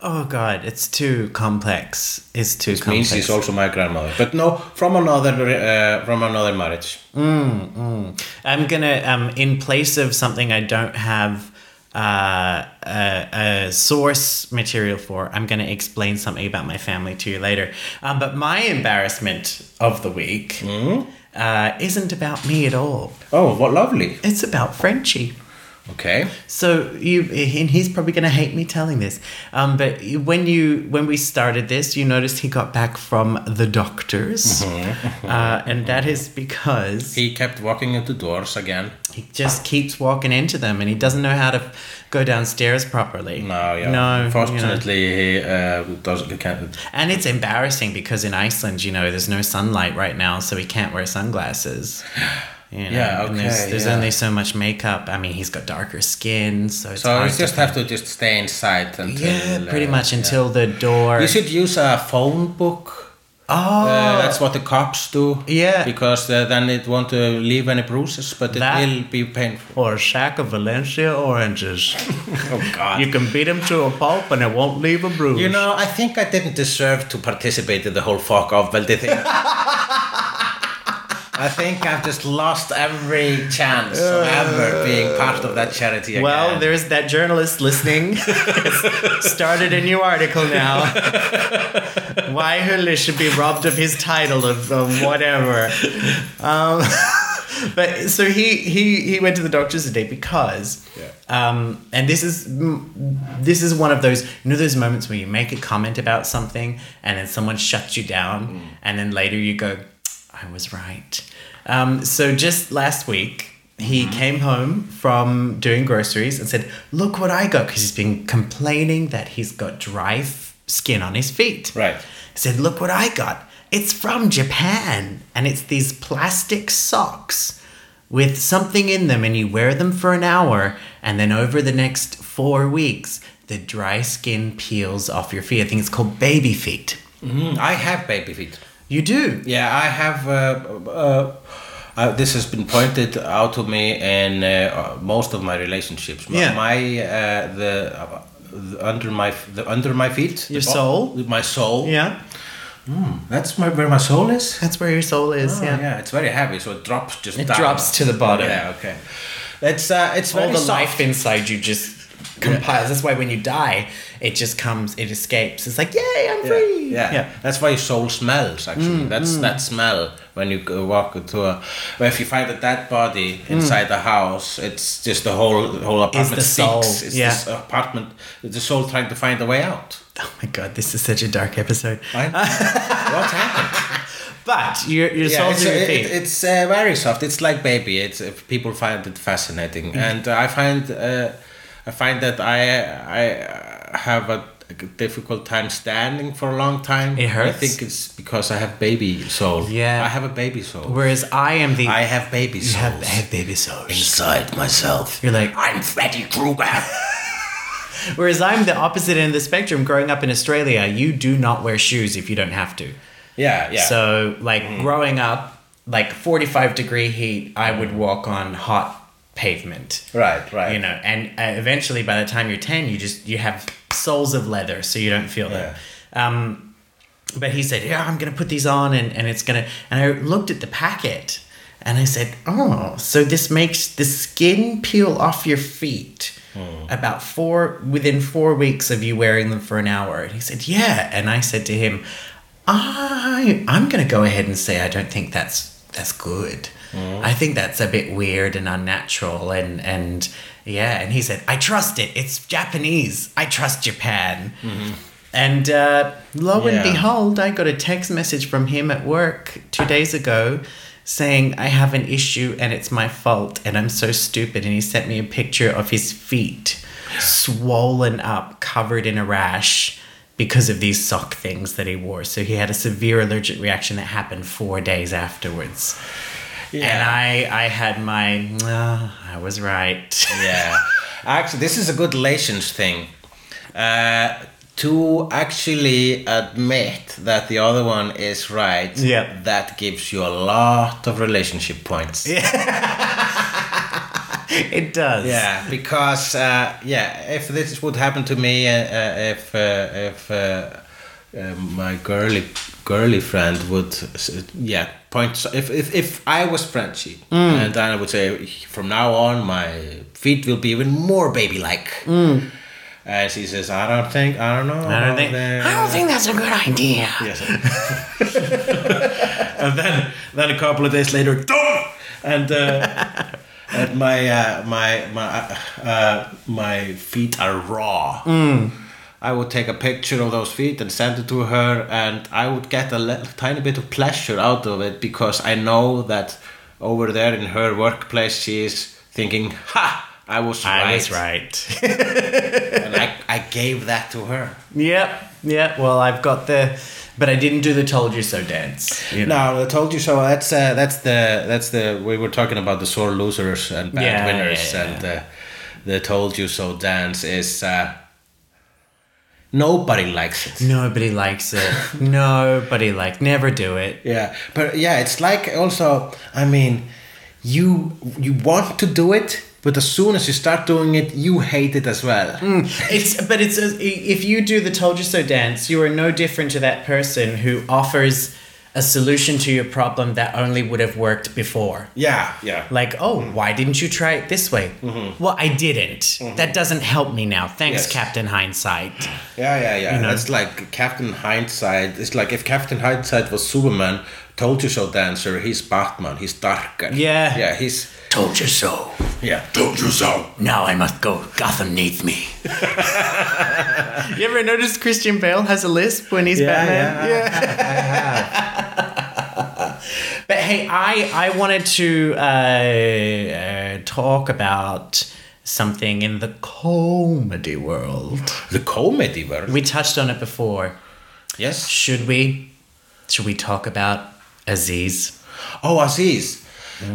Oh god, it's too complex. It's too Which means complex. she's also my grandmother, but no, from another uh, from another marriage. I'm gonna um in place of something I don't have uh, a, a source material for. I'm gonna explain something about my family to you later. Um, but my embarrassment of the week uh, isn't about me at all. Oh, what lovely! It's about Frenchie. Okay, So you, and he's probably going to hate me telling this, um, but when you when we started this, you noticed he got back from the doctors, uh, and that is because he kept walking into doors again. he just keeps walking into them, and he doesn't know how to go downstairs properly. No, yeah. no. you know. Unfortunately, he uh, doesn't. He can't. And it's embarrassing because in Iceland, you know, there's no sunlight right now, so he can't wear sunglasses. (sighs) You know, Yeah, and there's, there's yeah. only so much makeup. I mean, he's got darker skin, so it's So you to just have to just stay inside until. Yeah, pretty uh, much yeah. until the door. You should use a phone book. oh, Uh, that's what the cops do. Yeah. Because uh, then it won't uh, leave any bruises, but it That- will be painful. or a sack of Valencia oranges. (laughs) Oh God. you can beat them to a pulp and it won't leave a bruise. You know, I think I didn't deserve to participate in the whole fuck Ofbeldi thing. (laughs) I think I've just lost every chance of ever being part of that charity again. well, there's that journalist listening. (laughs) started a new article now. Why Hurley should be robbed of his title of, of whatever. Um, (laughs) but so he he he went to the doctors today because yeah. um, and this is mm, this is one of those you know those moments where you make a comment about something and then someone shuts you down and then later you go I was right. Um, so just last week he came home from doing groceries and said look what I got because he's been complaining that he's got dry f- skin on his feet. Right. He said, Look what I got. It's from Japan. And it's these plastic socks with something in them, and you wear them for an hour. And then over the next four weeks, the dry skin peels off your feet. I think it's called baby feet. Mm, I have baby feet. You do. Yeah, I have. Uh, uh, uh, this has been pointed out to me in uh, most of my relationships. My, Yeah. my uh, the, uh, the under my the under my feet. Your the soul? My soul. Yeah. That's my, where my soul is. That's where your soul is. Oh, yeah. yeah. it's very heavy, so it drops just. It down. drops to the bottom. Yeah, okay. It's uh, it's All the soft. life inside you just (laughs) compiles. That's why when you die, it just comes, it escapes. It's like, yay, I'm Yeah, free. yeah. yeah. That's why your soul smells. Actually, Mm, that's that smell when you go walk into a. Well, if you find a dead body inside the house, it's just the whole the whole apartment the soul, stinks. It's yeah. this apartment. It's the soul trying to find a way out. Oh my god, this is such a dark episode. Right? (laughs) what happened? But your your Yeah, soul's it's, your it- it's uh, very soft. It's like baby. It's if people find it fascinating, Mm. and uh, I find uh, I find that I I have a difficult time standing for a long time. It hurts? I think it's because I have baby soul. Yeah. I have a baby soul. Whereas I am the I have baby you have, I have baby souls. inside myself. You're like I'm Freddy Krueger. (laughs) whereas I'm the opposite end of the spectrum. Growing up in Australia, you do not wear shoes if you don't have to. yeah, yeah. So like mm. growing up, like 45 degree heat, I would walk on hot pavement. right, right. You know, and uh, eventually by the time you're 10, you just you have soles of leather so you don't feel them. Um but he said, "Yeah, I'm going to put these on and and it's going to and I looked at the packet and I said, "Oh, so this makes the skin peel off your feet." About four within four weeks of you wearing them for an hour, and he said, "Yeah." And I said to him, "I I'm gonna go ahead and say I don't think that's that's good." I think that's a bit weird and unnatural. And, and yeah, and he said, I trust it. It's Japanese. I trust Japan. And uh, lo and behold, I got a text message from him at work two days ago saying, I have an issue and it's my fault and I'm so stupid. And he sent me a picture of his feet swollen up, covered in a rash because of these sock things that he wore. So he had a severe allergic reaction that happened four days afterwards. And I, I had my, "Ah, I was right. (laughs) yeah. Actually, this is a good relations thing. Uh, to actually admit that the other one is right, Yeah. that gives you a lot of relationship points. Yeah. it does. Yeah, because uh, yeah, if this would happen to me, uh, uh, if uh, if uh, my girly girly friend would yeah point if if, if I was Frenchy and then I would say from now on my feet will be even more baby like. And she says, I don't think, I don't know. I don't think, that." I don't think that's a good idea. Yes. (laughs) and then, then a couple of days later, and uh, (laughs) and my uh, my my uh, uh, my feet are raw. I would take a picture of those feet and send it to her, and I would get a le- tiny bit of pleasure out of it because I know that over there in her workplace she is thinking, "Ha! I was right." I was right. (laughs) and I, (laughs) I gave that to her. yep. Yep. Well, I've got the, but I didn't do the "told you so" dance. You know? No, I told you so. That's uh, that's the that's the we were talking about the sore losers and bad Yeah, winners, yeah, and uh, the told you so dance is uh, nobody likes it. Nobody likes it. (laughs) Nobody like. Never do it. Yeah, but yeah, it's like also. I mean, you you want to do it, but as soon as you start doing it, you hate it as well. Mm. It's but it's if you do the "told you so" dance, you are no different to that person who offers a solution to your problem that only would have worked before. Yeah, yeah. Like, oh, mm-hmm. why didn't you try it this way? Mm-hmm. Well, I didn't. Mm-hmm. That doesn't help me now. Thanks, Yes. Captain Hindsight. Yeah, yeah, yeah. You know? That's like Captain Hindsight. It's like if Captain Hindsight was Superman, told you so dancer, he's Batman, he's darker. Yeah. Yeah, he's Told you so. yeah. Told you so. Now I must go. Gotham needs me. you ever noticed Christian Bale has a lisp when he's Batman? Yeah. (laughs) but hey, I I wanted to uh, uh, talk about something in the comedy world. The comedy world. We touched on it before. Yes. Should we? Should we talk about Aziz? Oh, Aziz.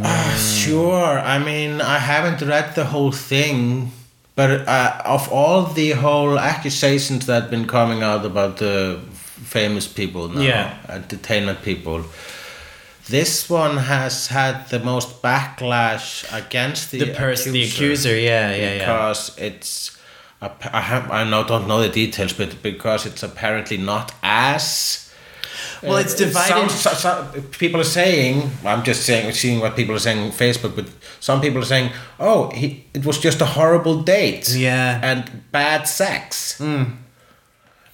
Ah, sure. I mean, I haven't read the whole thing, but uh, of all the whole accusations that have been coming out about the famous people now, Yeah. entertainment people, this one has had the most backlash against the, The person, the accuser. Yeah, yeah, yeah. because it's I have I know, don't know the details, but because it's apparently not as Well, it's uh, divided. So- so- people are saying, I'm just saying, seeing what people are saying on Facebook, but some people are saying, oh, he, it was just a horrible date. Yeah. And bad sex.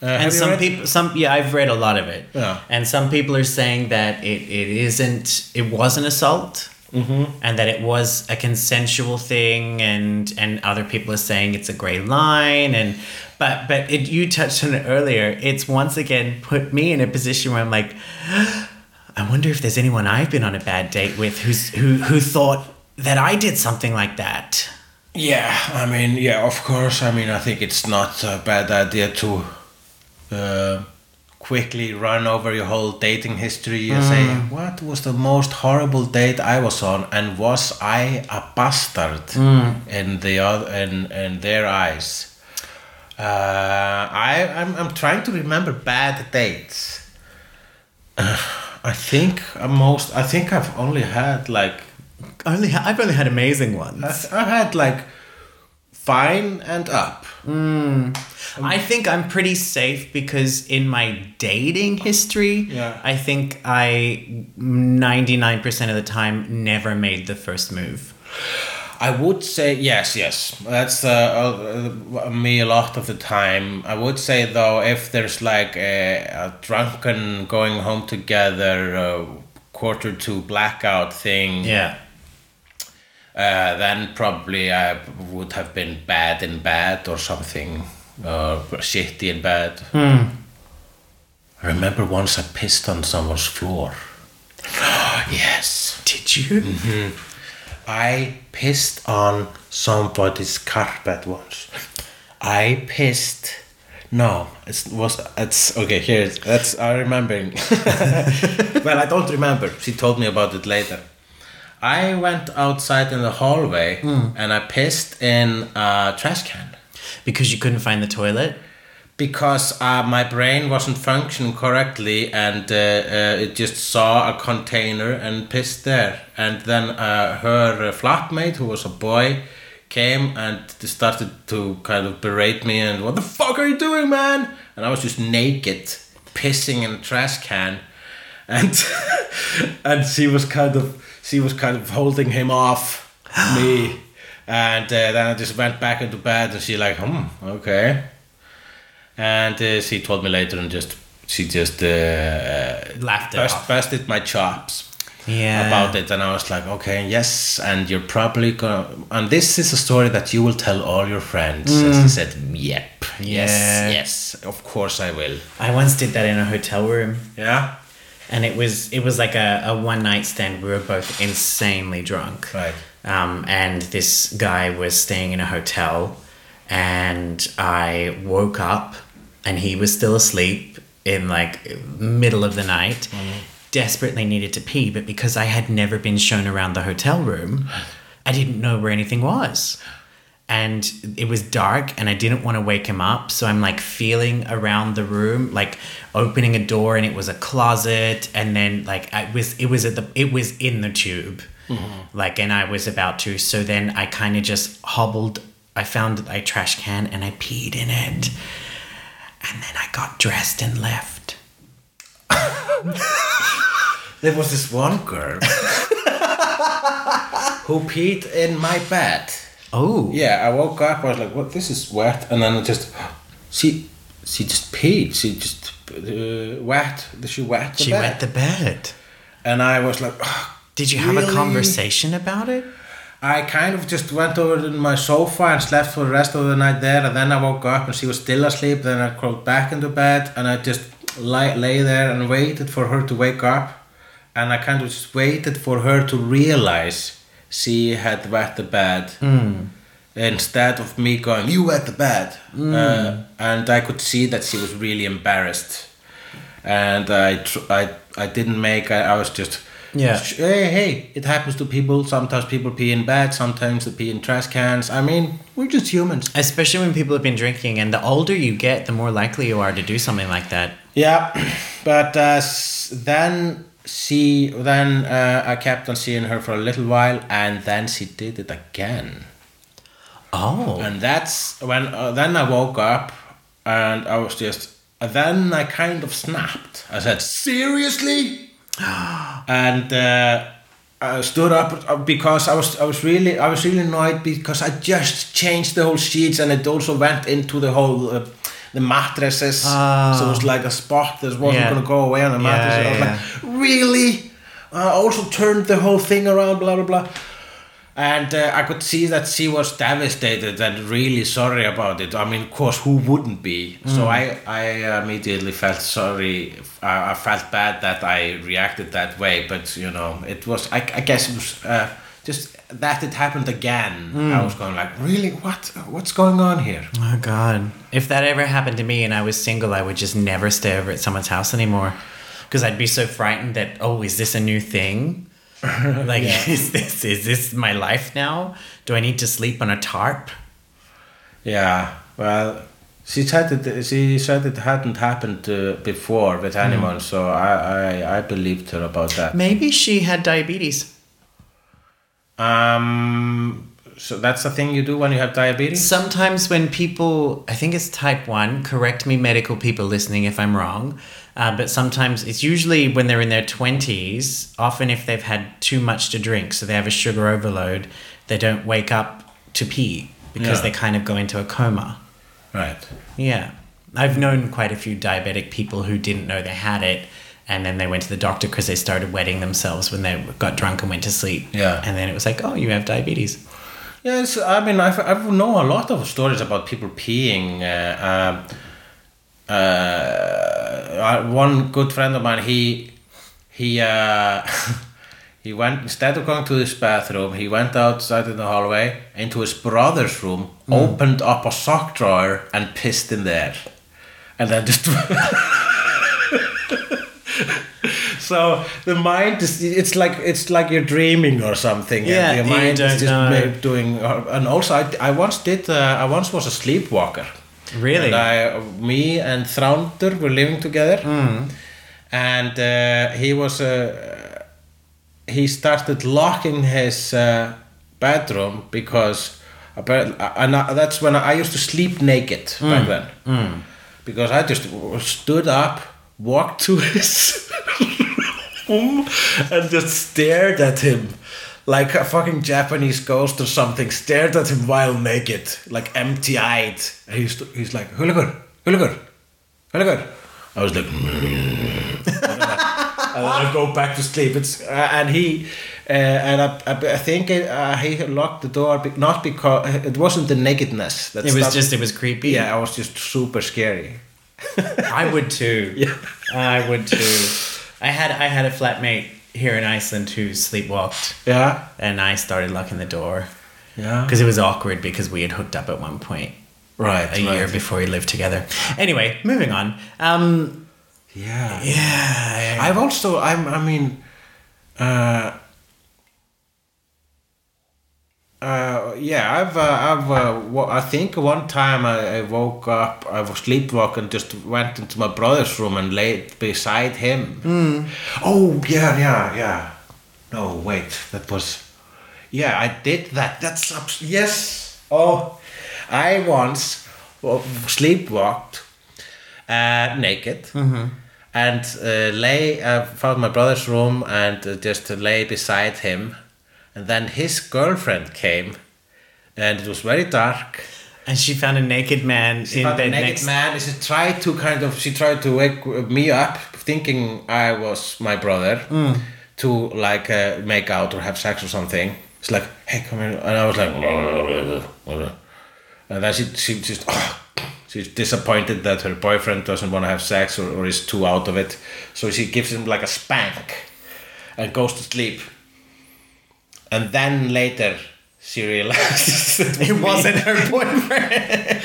Uh, and some people some yeah i've read a lot of it Yeah. and some people are saying that it, it isn't it was an assault Mm-hmm. and that it was a consensual thing and and other people are saying it's a gray line and but but it, you touched on it earlier it's once again put me in a position where i'm like i wonder if there's anyone i've been on a bad date with who's who who thought that i did something like that Yeah, I mean, yeah, of course. I mean, I think it's not a bad idea to uh, quickly run over your whole dating history and say, what was the most horrible date I was on, and was I a bastard in the other in in their eyes? Uh, I I'm, I'm trying to remember bad dates. (sighs) I think most. I think I've only had like only i've only had amazing ones I've had like fine and up. I think I'm pretty safe because in my dating history, Yeah. I think I 99% of the time never made the first move. I would say yes, yes. That's uh, uh, me a lot of the time. I would say though, if there's like a, a drunken going home together, uh, quarter to blackout thing, Yeah. Uh, then probably I would have been bad in bed or something, or shitty in bed. Hmm. I remember once I pissed on someone's floor. (gasps) yes. Did you? Mm-hmm. I pissed on somebody's carpet once. I pissed. No, it was it's okay. Here, that's I remembering. (laughs) well, I don't remember. She told me about it later. I went outside in the hallway and I pissed in a trash can. Because you couldn't find the toilet? because uh, my brain wasn't functioning correctly and uh, uh, it just saw a container and pissed there. And then uh, her uh, flatmate who was a boy came and started to kind of berate me and what the fuck are you doing man? And i was just naked pissing in a trash can. And (laughs) and she was kind of she was kind of holding him off (gasps) me and uh, then i just went back into bed and she like hmm okay and uh, she told me later and just she just uh, uh, Laughed it bust, off. busted my chops Yeah. about it and i was like okay yes and you're probably gonna and this is a story that you will tell all your friends and she said yep Mm. Yeah. yes yes of course i will I once did that in a hotel room. yeah And it was it was like a, a one night stand. We were both insanely drunk. right Um, and this guy was staying in a hotel, and I woke up, and he was still asleep in like middle of the night. Desperately needed to pee, but because I had never been shown around the hotel room, I didn't know where anything was. And it was dark, and I didn't want to wake him up. So I'm like feeling around the room, like opening a door, and it was a closet. And then like I was, it was at the, it was in the tube mm-hmm. like and i was about to so then i kind of just hobbled i found a trash can and i peed in it and then i got dressed and left (laughs) there was this one girl (laughs) who peed in my bed oh yeah i woke up i was like what this is wet and then I just she she just peed she just uh, wet she wet the she bed. wet the bed and i was like "Ugh, did you have a conversation about it I kind of just went over to my sofa and slept for the rest of the night there, and then I woke up and she was still asleep. Then I crawled back into bed and I just lay, lay there and waited for her to wake up, and I kind of just waited for her to realize she had wet the bed. Instead of me going, you wet the bed, uh, and I could see that she was really embarrassed, and I tr- I I didn't make. I, I was just Yeah. Hey, hey, it happens to people. Sometimes people pee in bed, sometimes they pee in trash cans. I mean, we're just humans. especially when people have been drinking and the older you get the more likely you are to do something like that Yeah, (clears throat) but uh, then she, then uh, I kept on seeing her for a little while, and then she did it again. oh And that's when, uh, then I woke up, and I was just, then I kind of snapped. I said, seriously? (gasps) and uh, I stood up uh, because I was I was really I was really annoyed because I just changed the whole sheets and it also went into the whole uh, the mattresses so it was like a spot that wasn't Yeah. going to go away on the Yeah, mattresses. I was yeah. like, really? I also turned the whole thing around, blah blah blah. And uh, I could see that she was devastated and really sorry about it. I mean, of course, who wouldn't be? So I, I immediately felt sorry. I, I felt bad that I reacted that way. But you know, it was. I, I guess it was uh, just that it happened again. I was going like, really? What? What's going on here? oh god if that ever happened to me and i was single i would just never stay over at someone's house anymore because i'd be so frightened that oh is this a new thing (laughs) like (laughs) is this is this my life now do i need to sleep on a tarp Yeah. Well, she said it. She said it hadn't happened uh, before with anyone. So I, I, I believed her about that. maybe she had diabetes Um, so that's the thing you do when you have diabetes. Sometimes when people, I think it's type 1, correct me, medical people listening if I'm wrong, uh, but sometimes it's usually when they're in their 20s, often if they've had too much to drink, so they have a sugar overload, they don't wake up to pee because Yeah. they kind of go into a coma. Right. Yeah. I've known quite a few diabetic people who didn't know they had it And then they went to the doctor because they started wetting themselves when they got drunk and went to sleep. Yeah. And then it was like, oh, you have diabetes. Yes, I mean, I've, I know a lot of stories about people peeing. Uh, uh, uh, one good friend of mine, he he uh, (laughs) he went instead of going to his bathroom, he went outside in the hallway into his brother's room, opened up a sock drawer, and pissed in there, and then just. (laughs) (laughs) (laughs) So the mind is it's like it's like you're dreaming or something. Yeah, and your you mind don't is just doing. uh, And also, I, I once did. Uh, I once was a sleepwalker. Really? And I, me and Thraundur were living together, Hmm. and uh, he was. Uh, he started locking his uh, bedroom because, and I- that's when I used to sleep naked Hmm. back then, because I just stood up, walked to his (laughs) room, and just stared at him. Like a fucking Japanese ghost or something, stared at him while naked, like empty eyed. And he's, he's like, Hugleikur, Hugleikur, Hugleikur. I was like, "Mm." (laughs) and then I go back to sleep. It's uh, and he uh, and I, I, I think it, uh, he locked the door, be- not because it wasn't the nakedness. That It was just, it was creepy. yeah, I was just super scary. I would too. (laughs) Yeah. I would too. I had I had a flatmate here in Iceland who sleepwalked, Yeah, and I started locking the door yeah. because it was awkward because we had hooked up at one point Right, a year before we lived together. Anyway, moving on. Um, Yeah. yeah, I've also I'm I mean uh uh, yeah, I've, uh, I've, uh, I think one time I, I woke up, I was sleepwalking, just went into my brother's room and laid beside him. Oh, yeah, yeah, yeah. No, wait, that was, yeah, I did that. That's, abs- yes. Oh, I once wa- sleepwalked uh, naked and uh, lay uh, found my brother's room and uh, just lay beside him and then his girlfriend came and it was very dark. And she found a naked man she in found a bed naked next. man she tried to kind of she tried to wake me up thinking I was my brother to like uh, make out or have sex or something. It's like hey come here and I was like and then she she just she's disappointed that her boyfriend doesn't want to have sex or, or is too out of it. So she gives him like a spank and goes to sleep and then later she realizes (laughs) that It wasn't her (laughs) boyfriend.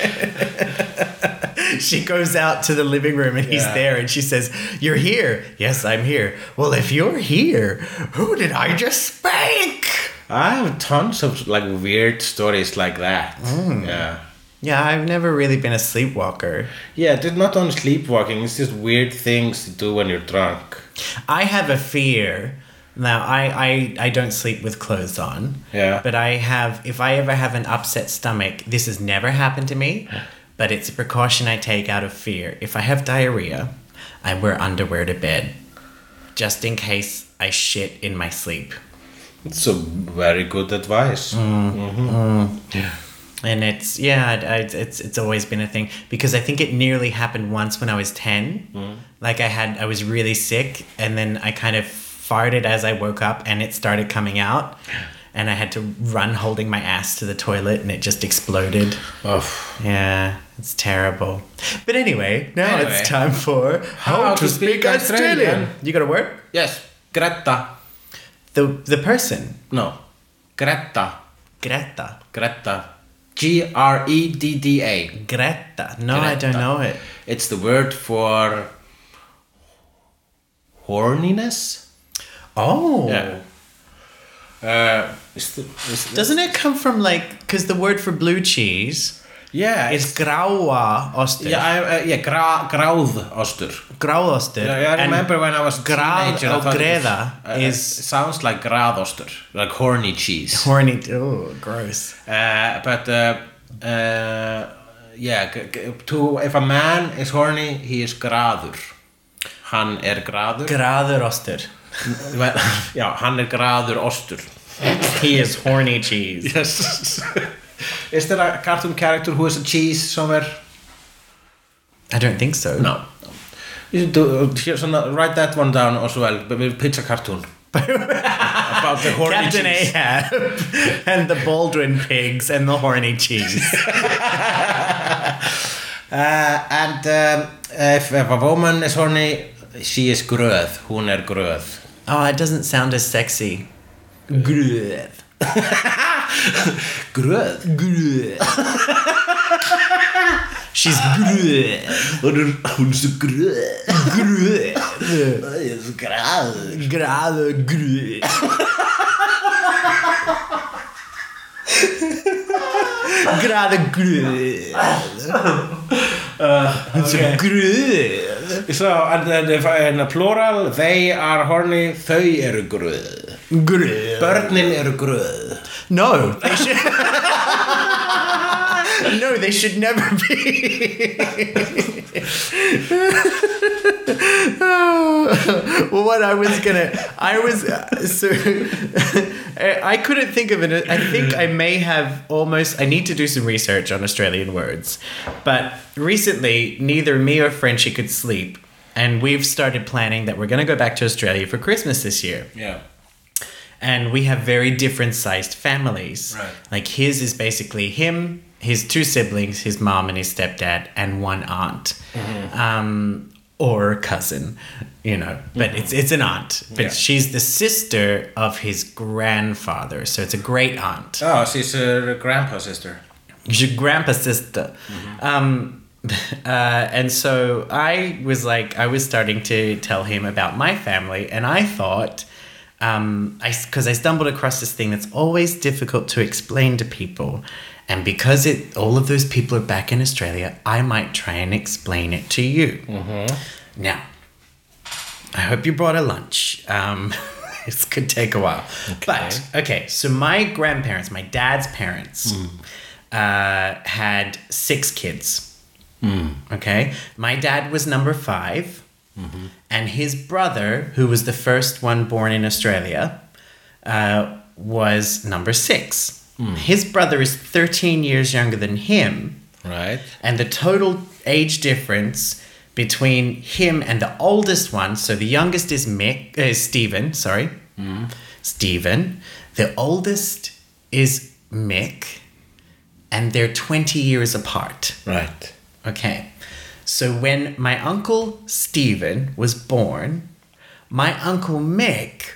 she goes out to the living room and he's Yeah. there and she says, You're here. Yes, I'm here. Well, if you're here, who did I just spank? I have tons of like weird stories like that. Mm. Yeah. Yeah, I've never really been a sleepwalker. Yeah, it's not on sleepwalking, it's just weird things to do when you're drunk. I have a fear. Now, I, I, I don't sleep with clothes on. Yeah. But I have, if I ever have an upset stomach, this has never happened to me, but it's a precaution I take out of fear. If I have diarrhea, I wear underwear to bed, just in case I shit in my sleep. It's a very good advice. Mm. Mm-hmm. Yeah. And it's yeah, I, I, it's it's always been a thing because I think it nearly happened once when I was ten. Mm. Like I had, I was really sick, and then I kind of farted as I woke up, and it started coming out, and I had to run holding my ass to the toilet, and it just exploded. Oh. Yeah, it's terrible. But anyway, now Anyway. it's time for how, to, speak, Australian. You got a word? Yes, Greta. The the person No, Greta. Greta. Greta. G R E D D A. Greta. No, I don't know it. It's the word for horniness. Oh. Yeah. Uh, is the, is the, Doesn't it come from like because the word for blue cheese yeah, is gráðostur. yeah, I, uh, yeah, gra, gráðostur. Grauoster. Yeah, I remember when I was grad teenager, I og was- greda uh, is- it sounds like gráðostur, like horny cheese. horny. Oh, gross. Uh, but uh, uh, yeah, to if a man is horny, he is graður. Hann er graður. Graður oster. Well, Já, hann er graður ostur. He is horny cheese. Yes. is there a cartoon character who is a cheese somewhere? I don't think so. No. You do, here, write that one down as well. But we'll pitch a cartoon about the horny Captain cheese. Ahab and the Baldwin pigs and the horny cheese. (laughs) Uh, and um, if, if a woman is horny, she is gröð. Hún er gröð. Oh, it doesn't sound as sexy. Gröð. Gröð? Gröð. She's gröð. Hún er, hún er svo gröð. Gröð. Það er svo græð. Grade gröð. Graður gruð (laughs) uh, Gruð so, and then if I in a plural they are horny þau eru gruð Gruð Börnin eru gruð No (laughs) no, they should never be. well, what I was gonna, I was uh, so (laughs) I couldn't think of it. I think I may have almost. I need to do some research on Australian words, but recently neither me or Frenchie could sleep, and we've started planning that we're gonna go back to Australia for Christmas this year Yeah. and we have very different sized families. Right. Like his is basically him, his two siblings, his mom and his stepdad, and one aunt, Mm-hmm. um, or cousin, you know. But it's it's an aunt, but Yeah. she's the sister of his grandfather, so it's a great aunt. Oh, she's a grandpa's sister. Your grandpa's sister. Um, (laughs) uh, and so I was like, I was starting to tell him about my family, and I thought, um, I because I stumbled across this thing that's always difficult to explain to people, and because it all of those people are back in Australia, I might try and explain it to you. Now, I hope you brought a lunch. Um, (laughs) this could take a while. But, okay, so my grandparents, my dad's parents, uh, had six kids. Okay. My dad was number 5 and his brother, who was the first one born in Australia, uh, was number six. His brother is 13 years younger than him. Right. And the total age difference between him and the oldest one, so the youngest is Mick, uh, Stephen, sorry, Stephen. The oldest is Mick, and they're 20 years apart. Right. Okay. So when my uncle Stephen was born, my uncle Mick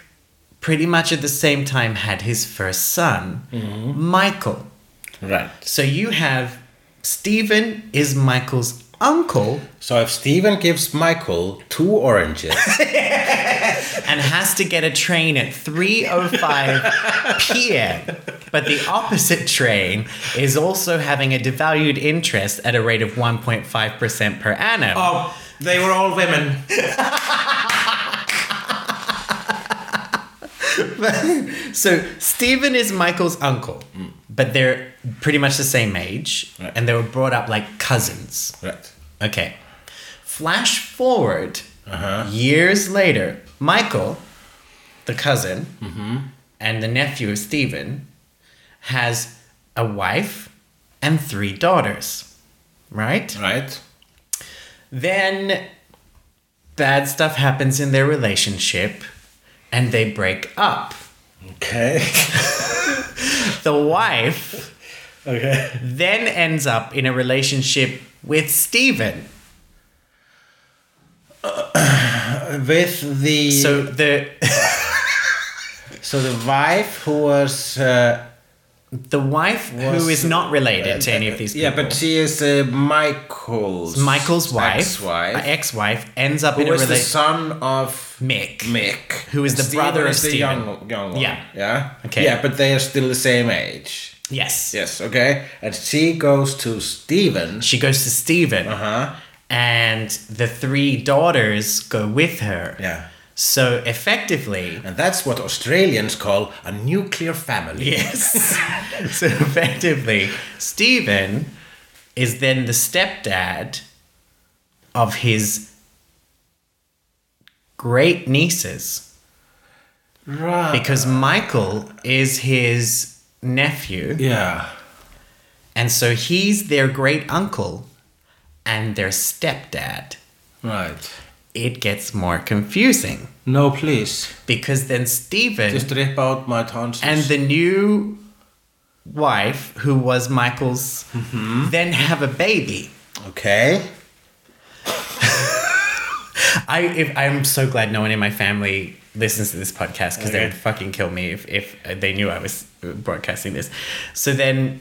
pretty much at the same time had his first son, mm-hmm. Michael. Right. So you have Stephen is Michael's uncle So if Stephen gives Michael two oranges, (laughs) and has to get a train at 3:05 (laughs) p.m. But the opposite train is also having a devalued interest at a rate of 1.5% per annum. oh, they were all women. (laughs) (laughs) So Stephen is Michael's uncle, but they're pretty much the same age, Right. and they were brought up like cousins. Right. Okay. Flash forward Uh-huh. years later, Michael, the cousin, and the nephew of Stephen, has a wife and three daughters. Right? Right. Then bad stuff happens in their relationship and they break up. Okay. (laughs) The wife okay. then ends up in a relationship with Stephen. With the So the (laughs) so the wife who was uh, the wife who Was- is not related to any of these people. yeah, but she is uh, Michael's Michael's wife, ex-wife, uh, ex-wife, ends up who in a was the son of Mick. Mick, Who is And the Stephen brother of is the Stephen. young, young one. Yeah. Yeah. Okay. Yeah, but they are still the same age. Yes. Yes. Okay. And she goes to Stephen. She goes to Stephen, Uh huh. and the three daughters go with her. Yeah. So effectively, And that's what Australians call a nuclear family. Yes. (laughs) so effectively, Stephen is then the stepdad of his great nieces Right. because Michael is his nephew, yeah. and so he's their great uncle and their stepdad. Right. It gets more confusing No, please. because then Stephen Just rip out my tonsils. and the new wife, who was Michael's, mm-hmm. then have a baby. okay. (laughs) I if I'm so glad no one in my family listens to this podcast because they would fucking kill me if, if they knew I was broadcasting this. So then,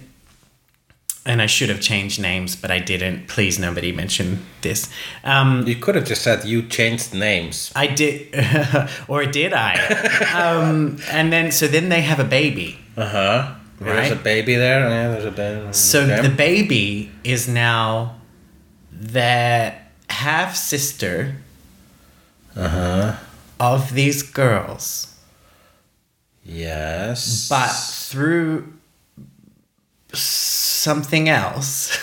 and I should have changed names, but I didn't. Please, nobody mention this. Um, You could have just said you changed names. I did, (laughs) or did I? um, and then, so then they have a baby. Uh huh. There's a baby there. Yeah, there's a baby. So Okay. the baby is now the half sister Uh huh. of these girls. Yes. but through something else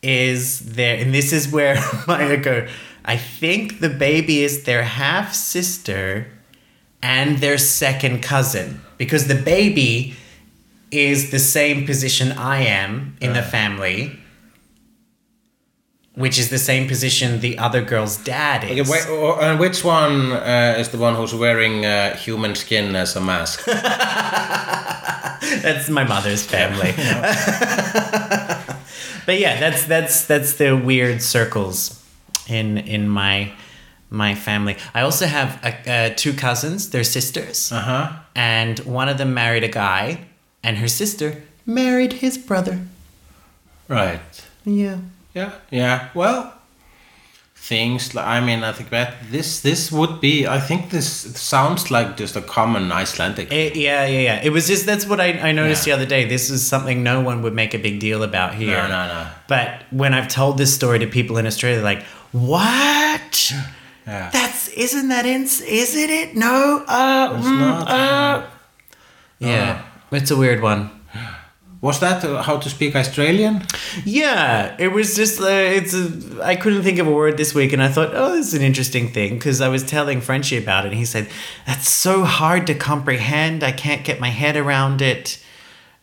is there and this is where (laughs) I go I think the baby is their half sister and their second cousin because the baby is the same position I am in the family which is the same position the other girl's dad is. Okay, wait, and which one uh, is the one who's wearing uh, human skin as a mask? (laughs) That's my mother's family. (laughs) but yeah, that's that's that's the weird circles in in my my family. I also have uh, uh, two cousins. They're sisters, Uh huh. and one of them married a guy, and her sister married his brother. Right. Yeah. Yeah. Yeah. Well, things. I mean, I think that this this would be. I think this sounds like just a common Icelandic. It, yeah, yeah, yeah. It was just that's what I, I noticed Yeah. the other day. This is something no one would make a big deal about here. No, no, no. But when I've told this story to people in Australia, they're like, "What? (gasps) Yeah. That's isn't that in? Isn't it? No. Uh, It's mm, not. uh." Yeah, it's a weird one. Was that uh, how to speak Australian? Yeah, it was just uh, it's. A, I couldn't think of a word this week, and I thought, oh, this is an interesting thing because I was telling Frenchie about it, and he said that's so hard to comprehend. I can't get my head around it.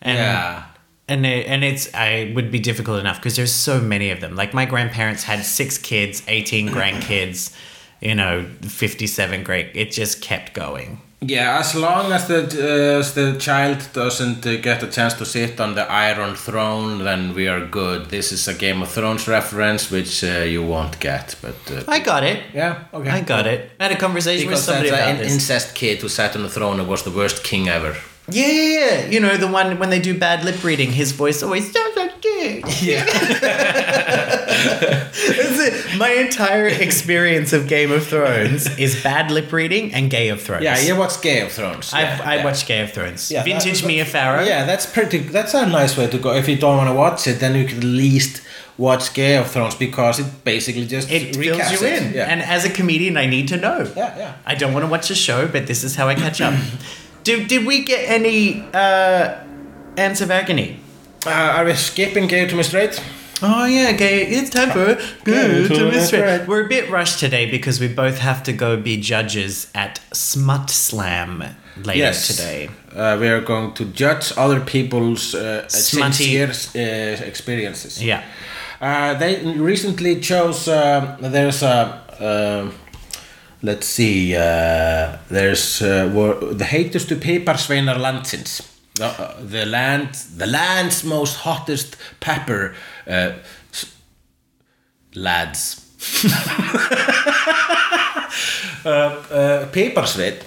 And, Yeah. and it, and it's I would be difficult enough because there's so many of them. Like my grandparents had six kids, eighteen grandkids, you know, fifty seven great. It just kept going. Yeah, as long as the uh, as the child doesn't uh, get a chance to sit on the Iron Throne, then we are good. This is a Game of Thrones reference, which uh, you won't get, but uh, I got it. yeah, okay. I got it. I had a conversation Because with somebody about an this. incest kid who sat on the throne and was the worst king ever. Yeah, yeah, yeah. You know, the one when they do bad lip reading, his voice always sounds like gay. Yeah. (laughs) (laughs) (laughs) That's it. My entire experience of Game of Thrones is bad lip reading and Gay of Thrones. yeah, you watch Game of Thrones. I've, yeah, I yeah. watched Gay of Thrones. Yeah, Vintage that- Mia Farrow. Yeah, that's pretty. That's a nice way to go. If you don't want to watch it, then you can at least watch Game of Thrones because it basically just It fills you it. in. Yeah. And as a comedian, I need to know. Yeah, yeah. I don't want to watch a show, but this is how I catch up. (coughs) did, did we get any uh, Ants of Agony? uh, are we skipping Game to me straight? Oh yeah, okay. It's time for Good to Miss Miss Red. Red. We're a bit rushed today because we both have to go be judges at Smut Slam later Yes. today. Uh, we are going to judge other people's uh, sincere uh, experiences. Yeah. Uh, they recently chose. Um, there's a. Um, let's see. Uh, there's uh, the heitustu piparsveinar landsins. The, uh, the land, the land's most hottest pepper uh, lads. (laughs) uh, uh.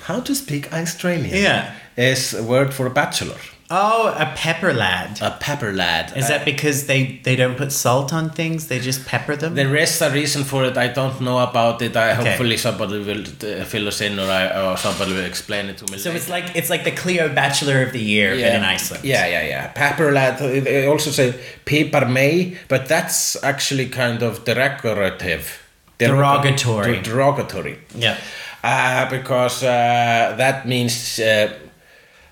How to speak Australian? Yeah. is a word for a bachelor. Oh, a pepper lad. A pepper lad. Is that because they they don't put salt on things? They just pepper them. There is a reason for it. I don't know about it. I Okay. hopefully somebody will uh, fill us in, or I, or somebody will explain it to me. so later. it's like it's like the Cleo Bachelor of the Year, but in Iceland. Yeah, yeah, yeah. Pepper lad. They also say pepper may, but that's actually kind of derogative. Derogatory. Derogatory. Yeah. Uh, because uh, that means uh,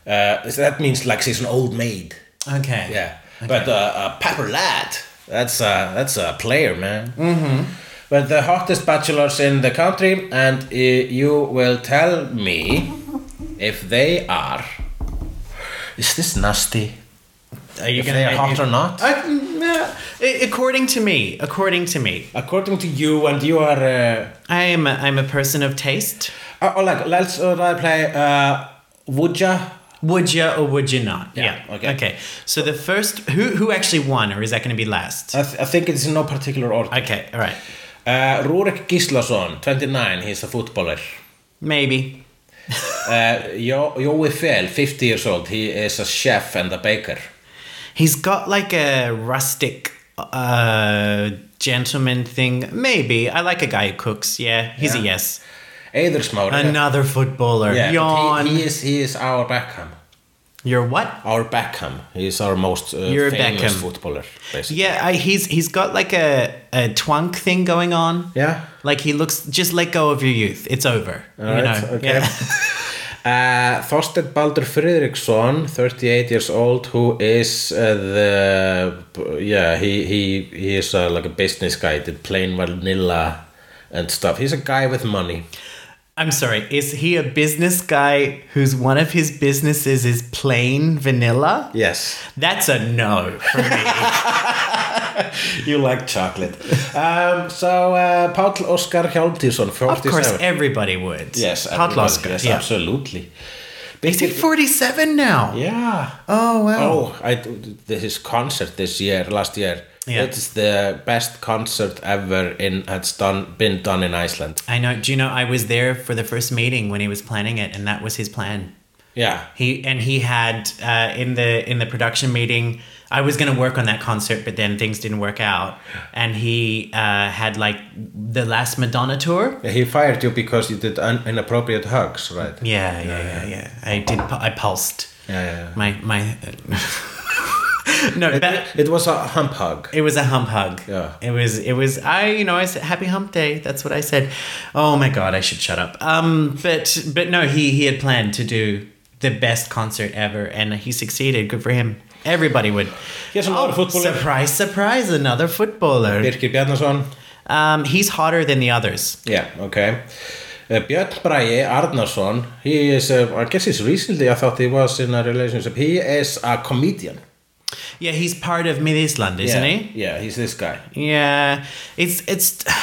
uh, that means like she's an old maid. Okay. Yeah, but uh, a pepper lad, that's a that's a player, man. Mm-hmm. But the hottest bachelors in the country, and uh, you will tell me if they are. Is this nasty? Are you If gonna they are hot me- or not? I, according to me, according to me, According to you, and you are. Uh, I am a, I'm a person of taste. uh, oh, like, let's uh, play. Uh, would ya? Would you or would you not? Yeah, okay. Okay. So the first, who who actually won, or is that going to be last? I, th- I think it's in no particular order. Okay. All right. Uh, Rúrik Gíslason, 29, he's a footballer. Maybe. Uh, jo- Jói Fel, 50 years old, he is a chef and a baker. He's got like a rustic uh gentleman thing. Maybe. I like a guy who cooks. Yeah. He's a yes. Eiður Smári. Another footballer. yeah, Yawn. he, he, is, he is our Beckham. You're what? Our Beckham. He is our most uh, You're famous Beckham. footballer, basically. Yeah, I, he's he's got like a a twunk thing going on. Yeah. Like he looks just let go of your youth. It's over. you Alright, know. okay. Yeah. (laughs) Uh, Þorsteinn Baldur Friðriksson, 38 years old, who is uh, the yeah he he he is uh, like a business guy, did plain vanilla and stuff. He's a guy with money. I'm sorry. Is he a business guy whose one of his businesses is plain vanilla? Yes, That's a no for me. (laughs) you like chocolate. um, so uh, Páll Óskar Hjálmtýsson, 47. of course, everybody would. yes, Páll Óskar, yes, yeah. absolutely. Is he 47 now? Yeah. Oh wow. Oh, I his concert this year, last year. Yeah. It's the best concert ever in that's done been done in Iceland. I know. Do you know I was there for the first meeting when he was planning it, and that was his plan. Yeah. He and he had uh, in the in the production meeting. I was going to work on that concert, but then things didn't work out, and he uh, had like the last Madonna tour. He fired you because you did un- inappropriate hugs, right? Yeah, yeah, yeah, yeah. I did. I pulsed Yeah, yeah. yeah. my my. (laughs) (laughs) no, that, It was a hump hug. it was a hump hug. Yeah. It was. It was. I. You know. I said happy hump day. That's what I said. Oh my god! I should shut up. Um. But but no. He he had planned to do the best concert ever, and he succeeded. Good for him. Everybody would. Here's another footballer. Surprise! Surprise! Another footballer. Birkir Bjarnason. Um. He's hotter than the others. Yeah, okay. Uh, Björn Bragi Arnarsson, he is, uh, I guess he's recently, I thought he was in a relationship. He is a comedian. Yeah. He's part of Mið-Ísland, isn't yeah. he? Yeah, he's this guy. Yeah. It's it's. (sighs)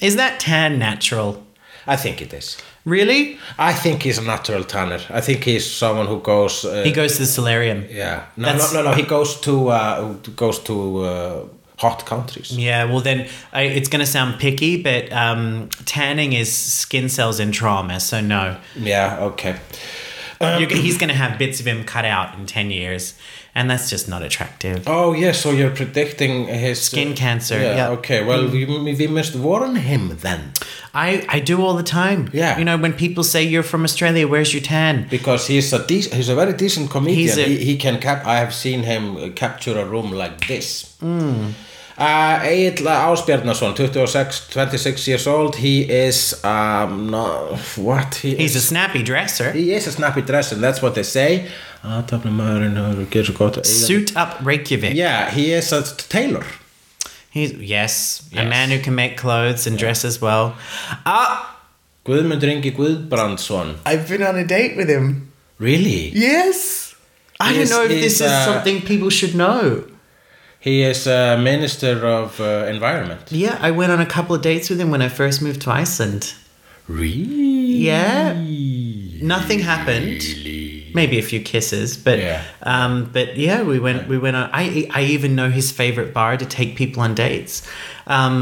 Is that tan natural? I think it is. Really? I think he's a natural tanner. I think he's someone who goes. Uh, He goes to the solarium. yeah. No, That's- no, no, no. He goes to uh, goes to uh, hot countries. Yeah, well then I, it's going to sound picky, but um, tanning is skin cells in trauma, so no. Yeah. Okay. You're, he's going to have bits of him cut out in 10 years, and that's just not attractive. Oh yeah. So you're predicting his Skin uh, cancer, Yeah. yeah. Okay. Well, we, we must warn him then, I, I do all the time. Yeah. You know, when people say you're from Australia, where's your tan? because he's a dec- he's a very decent comedian. He's a- he, he can cap. I have seen him uh, capture a room like this. Hmm. Uh, Egill Ásbjarnason, 26, 26 years old. He is um no what he He's a snappy dresser. He is a snappy dresser, that's what they say. Athafnamaðurinn hefur gerð svo gott að eyða- Suit up Reykjavik. Yeah, he is a tailor. He's, yes, a man who can make clothes and dress as well. Ah, Guðmundur Ingi Guðbrandsson. I've been on a date with him. Really? Yes. I He's- don't know if this is uh, something people should know. He is a minister of uh, environment. Yeah, I went on a couple of dates with him when I first moved to Iceland. Really? Yeah. Nothing happened. Maybe a few kisses, but Yeah. um, but yeah, we went we went on. I I even know his favorite bar to take people on dates. Um,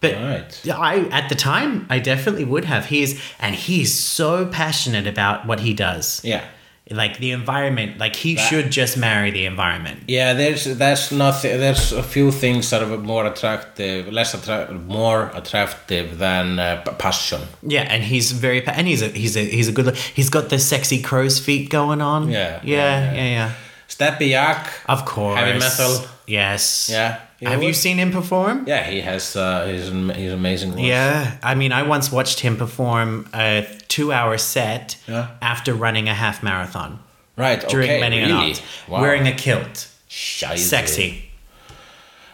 but Right. I at the time I definitely would have. He's and he's so passionate about what he does. Yeah. Like the environment, like he That- should just marry the environment. Yeah, there's there's nothing. There's a few things that are more attractive, less attractive, more attractive than uh, passion. Yeah, and he's very and he's a he's a he's a good look. He's got the sexy crow's feet going on. Yeah, yeah, yeah, yeah, yeah. Yak. Of course, Heavy metal. Yes. Yeah. Have you seen him perform? Yeah, he has. Uh, he's an, he's amazing. voice. Yeah, I mean, I once watched him perform a two-hour set Yeah. after running a half marathon Right. during okay. Many really? Wow. wearing a kilt. Scheisse. Sexy.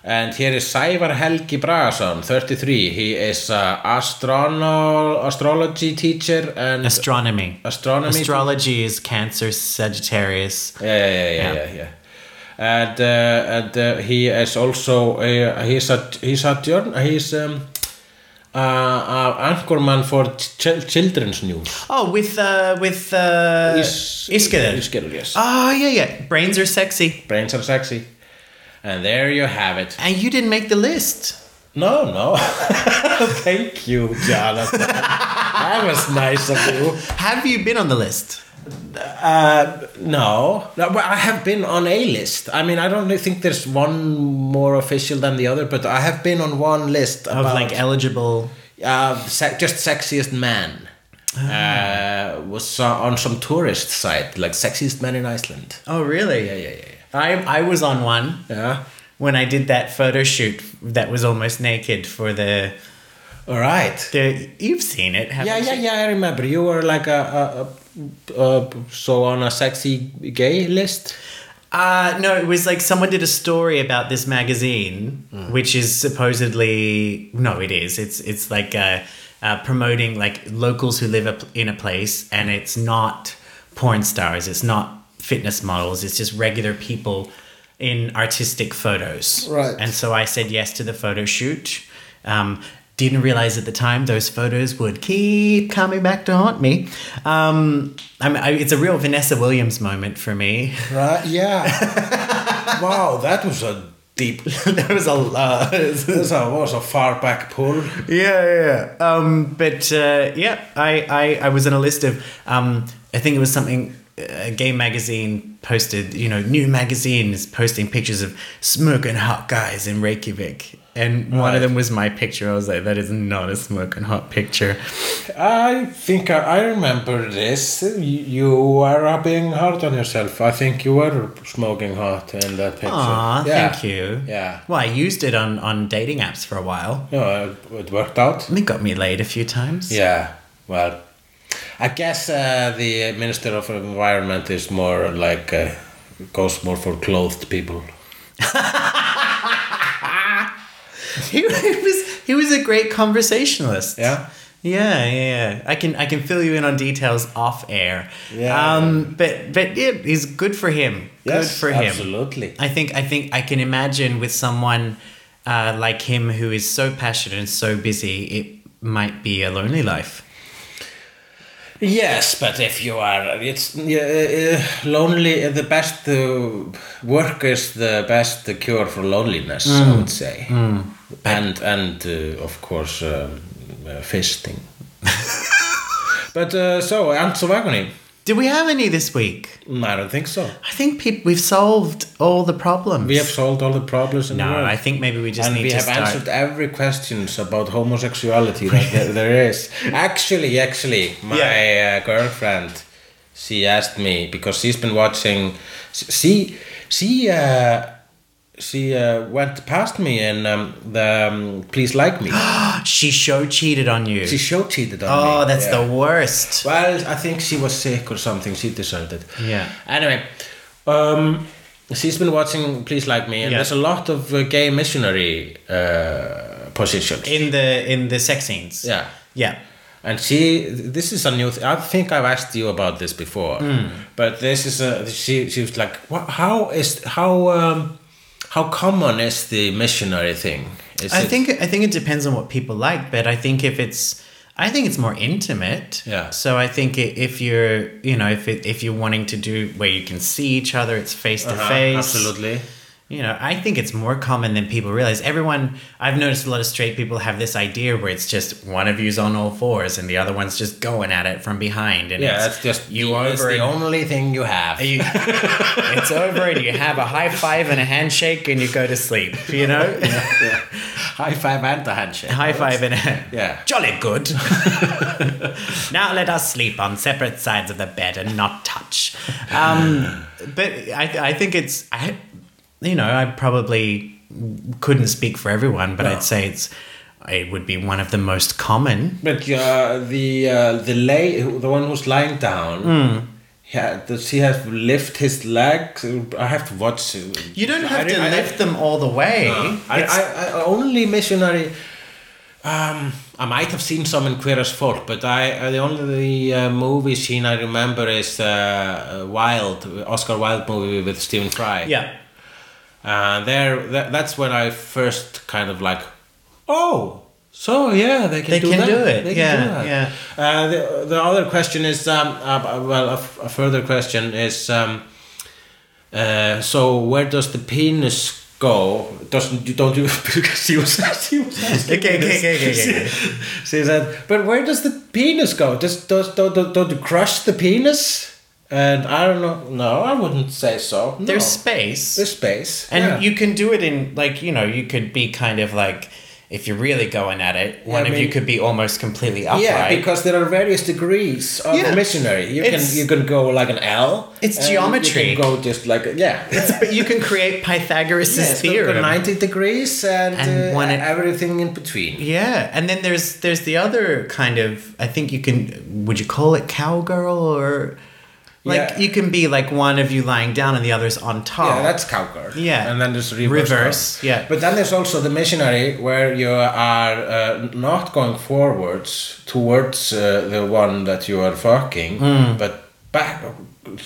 And here is Sævar Helgi Bragason, 33. He is a astrono astrology teacher and Astronomy. astronomy. Astrology is Cancer, Sagittarius. Yeah, yeah, yeah, yeah, Yeah. yeah. and uh, and uh, he is also uh, he's a he's a he's um, uh, uh, anchorman for ch- children's news. Oh, with uh, with uh, Is-. Iskader, yes. Oh yeah, yeah. Brains are sexy, Brains are sexy, and there you have it. and you didn't make the list. No, no. (laughs) Thank you, Jonathan. (laughs) that was nice of you. Have you been on the list? Uh, no, no. I have been on a list. I mean, I don't think there's one more official than the other, but I have been on one list Of about like eligible. uh, se- just sexiest man. Uh, was on some tourist site, like sexiest man in Iceland. Oh really? Yeah, yeah, yeah. I I was on one Yeah. when I did that photo shoot that was almost naked for the All right. the. You've seen it, haven't Yeah, yeah, you? yeah. I remember you were like a, a, a, a so on a sexy gay list. Uh, no, it was like someone did a story about this magazine, which is supposedly no, it is. It's it's like uh, uh, promoting like locals who live in a place, and it's not porn stars. It's not fitness models. It's just regular people in artistic photos. Right. And so I said yes to the photo shoot. Um, didn't realize at the time those photos would keep coming back to haunt me. Um, I mean, I, it's a real Vanessa Williams moment for me. Right? Yeah. (laughs) wow, that was a deep. (laughs) there (laughs) was a. That was a, was a far back pull. yeah, yeah. Um, but uh, yeah, I, I, I was in a list of. Um, I think it was something. A gay magazine posted, you know, new magazines posting pictures of smoking hot guys in Reykjavik, and one of them was my picture. I was like, that is not a smoking hot picture. I think I, I remember this. You, you are being hard on yourself. I think you were smoking hot in that picture. Aw, yeah. thank you. Yeah. Well, I used it on on dating apps for a while. No, it, it worked out. It got me laid a few times. Yeah. Well, I guess uh, the Minister of Environment is more like uh, goes more for clothed people. (laughs) he, (laughs) he was he was a great conversationalist. Yeah. Yeah, yeah, yeah. I can I can fill you in on details off air. Yeah. Um, but but yeah, good for him. good for him. Absolutely. I think I think I can imagine with someone uh, like him who is so passionate and so busy, it might be a lonely life. Yes, but if you are, it's yeah, uh, lonely. The best uh, work is the best cure for loneliness, I would say, and and uh, of course um, uh, fisting. (laughs) but uh, so Ants of Agony, Did we have any this week? I don't think so. I think peop we've solved all the problems. We have solved all the problems in the no, world. I think maybe we just and need we to have start. answered every questions about homosexuality that there, there is. (laughs) Actually, actually, my Yeah. uh, girlfriend, she asked me because she's been watching. She she uh, she uh, went past me in um, the um, Please Like Me. (gasps) She show cheated on you. she show cheated on me. oh, that's Yeah. the worst. Well, I think she was sick or something. She deserved it. Yeah. Anyway, um, she's been watching Please Like Me, and Yeah. there's a lot of uh, gay missionary uh, positions. In the in the sex scenes. yeah. Yeah. And she, this is a new. Th- I think I've asked you about this before, Hmm. but this is a. She, she was like, what, "How is how um, how common is the missionary thing?" Is I it- think I think it depends on what people like, but I think if it's I think it's more intimate. Yeah. So I think if you're, you know, if it, if you're wanting to do where you can see each other, it's face to Uh-huh, face. absolutely. You know, I think it's more common than people realize. Everyone, I've noticed a lot of straight people have this idea where it's just one of you's on all fours and the other one's just going at it from behind, and Yeah, it's it's just you. It's over the only thing you have. you, (laughs) it's over and you have a high five and a handshake and you go to sleep. You know, (laughs) High five and a handshake. high five and a Yeah. (laughs) jolly good. now let us sleep on separate sides of the bed and not touch. Um, but I, I think it's I, you know, I probably couldn't speak for everyone, but No. I'd say it's it would be one of the most common. But uh, the uh, the lay the one who's lying down. Hmm. Yeah, does he have lift his legs? I have to watch. You don't have I- to I- lift them all the way. I, I, I only missionary. Um, I might have seen some in Queer as Folk, but I uh, the only uh, movie scene I remember is uh, Wild, Oscar Wilde movie with Stephen Fry. yeah. And there, that, that's when I first kind of like, oh, so yeah, they can They do can that. do it. They Yeah, can do that. yeah. Uh, the, the other question is, um, uh, well, a, f- a further question is, um, uh, so where does the penis go? Doesn't you don't you (laughs) because she was she was asking (laughs) Okay, okay, okay, okay, She- okay. She said, but where does the penis go? Does does don't, don't, don't you crush the penis? And I don't know. No, I wouldn't say so. No. There's space. there's space, And yeah. you can do it in like you know you could be kind of like if you're really going at it, one I of you could be almost completely upright. Yeah, because there are various degrees of Yeah. missionary. You It's- can you can go like an L. It's geometry. You can go just like yeah. but you can create Pythagoras' theorem. ninety degrees and, And uh, one everything in between. Yeah, and then there's there's the other kind of I think you can would you call it cowgirl or like Yeah. you can be like one of you lying down and the other's on top. Yeah, that's cowgirl. Yeah. and then there's reverse. Reverse, yeah. But then there's also the missionary where you are uh, not going forwards towards uh, the one that you are fucking, Hmm. but back,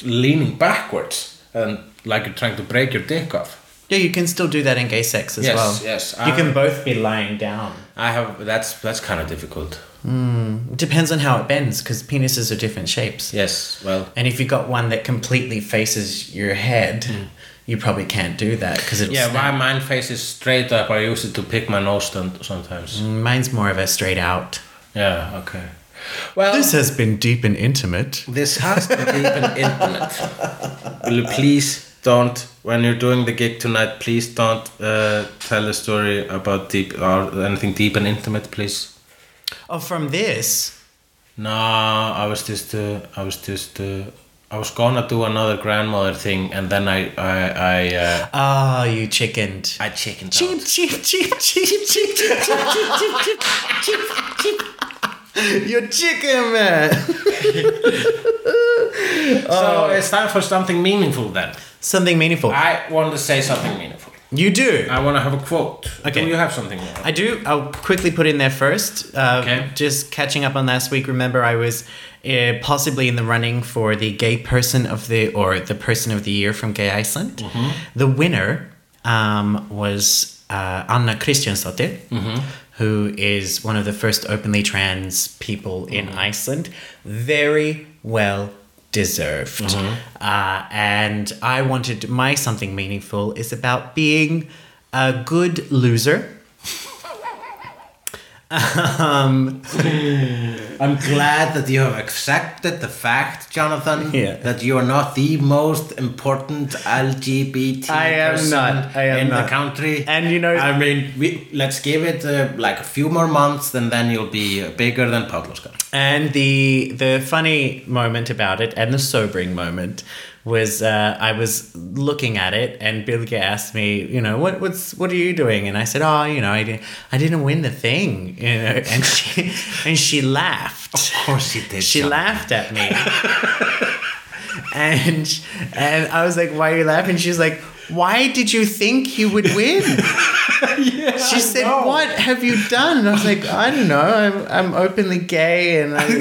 leaning backwards and like you're trying to break your dick off. yeah, you can still do that in gay sex as Yes, well. yes, yes. You can both be lying down. I have that's that's kind of difficult. It depends on how it bends because penises are different shapes. Yes, well, And if you got one that completely faces your head, you probably can't do that because it'll Hmm. yeah, snap. my mind faces straight up. I use it to pick my nose st- sometimes. Mine's more of a straight out. Yeah, okay. Well, This has been deep and intimate. This has been be an intimate. Will you please don't, when you're doing the gig tonight, please don't uh, tell a story about deep or anything deep and intimate, please. Oh, from this. No, I was just, uh, I was just, uh, I was gonna do another grandmother thing, and then I, I, I, uh, Oh, you chickened. I chickened Cheap, out. cheap, cheap, cheap, cheap, cheap, cheap, cheap, cheap, cheap, cheap. You're chicken, man. (laughs) So it's time for something meaningful then. Something meaningful. I want to say something meaningful. You do. I want to have a quote. Okay. Do you have something? More? I do. I'll quickly put in there first. Uh, Okay. Just catching up on last week. Remember, I was uh, possibly in the running for the gay person of the or the person of the year from Gay Iceland. The winner um, was uh, Anna Kristjansdottir, who is one of the first openly trans people in Iceland. Very well deserved. Uh, and I wanted my something meaningful is about being a good loser. Um, I'm glad that you have accepted the fact, Jonathan, Yeah. that you are not the most important LGBT I am person not. I am in not. the country. And you know- I mean, we, let's give it uh, like a few more months, and then you'll be uh, bigger than Pavlovska. And the the funny moment about it, and the sobering moment, was uh, I was looking at it, and Bilge asked me, you know, what what's what are you doing? And I said, oh, you know, I didn't I didn't win the thing, you know. (laughs) And she and she laughed. Of course she did. She laughed at me. (laughs) and and I was like, "Why are you laughing?" She's like, "Why did you think you would win?" (laughs) she said, "What have you done?" And I was like, "I don't know. I'm I'm openly gay, and I." (laughs)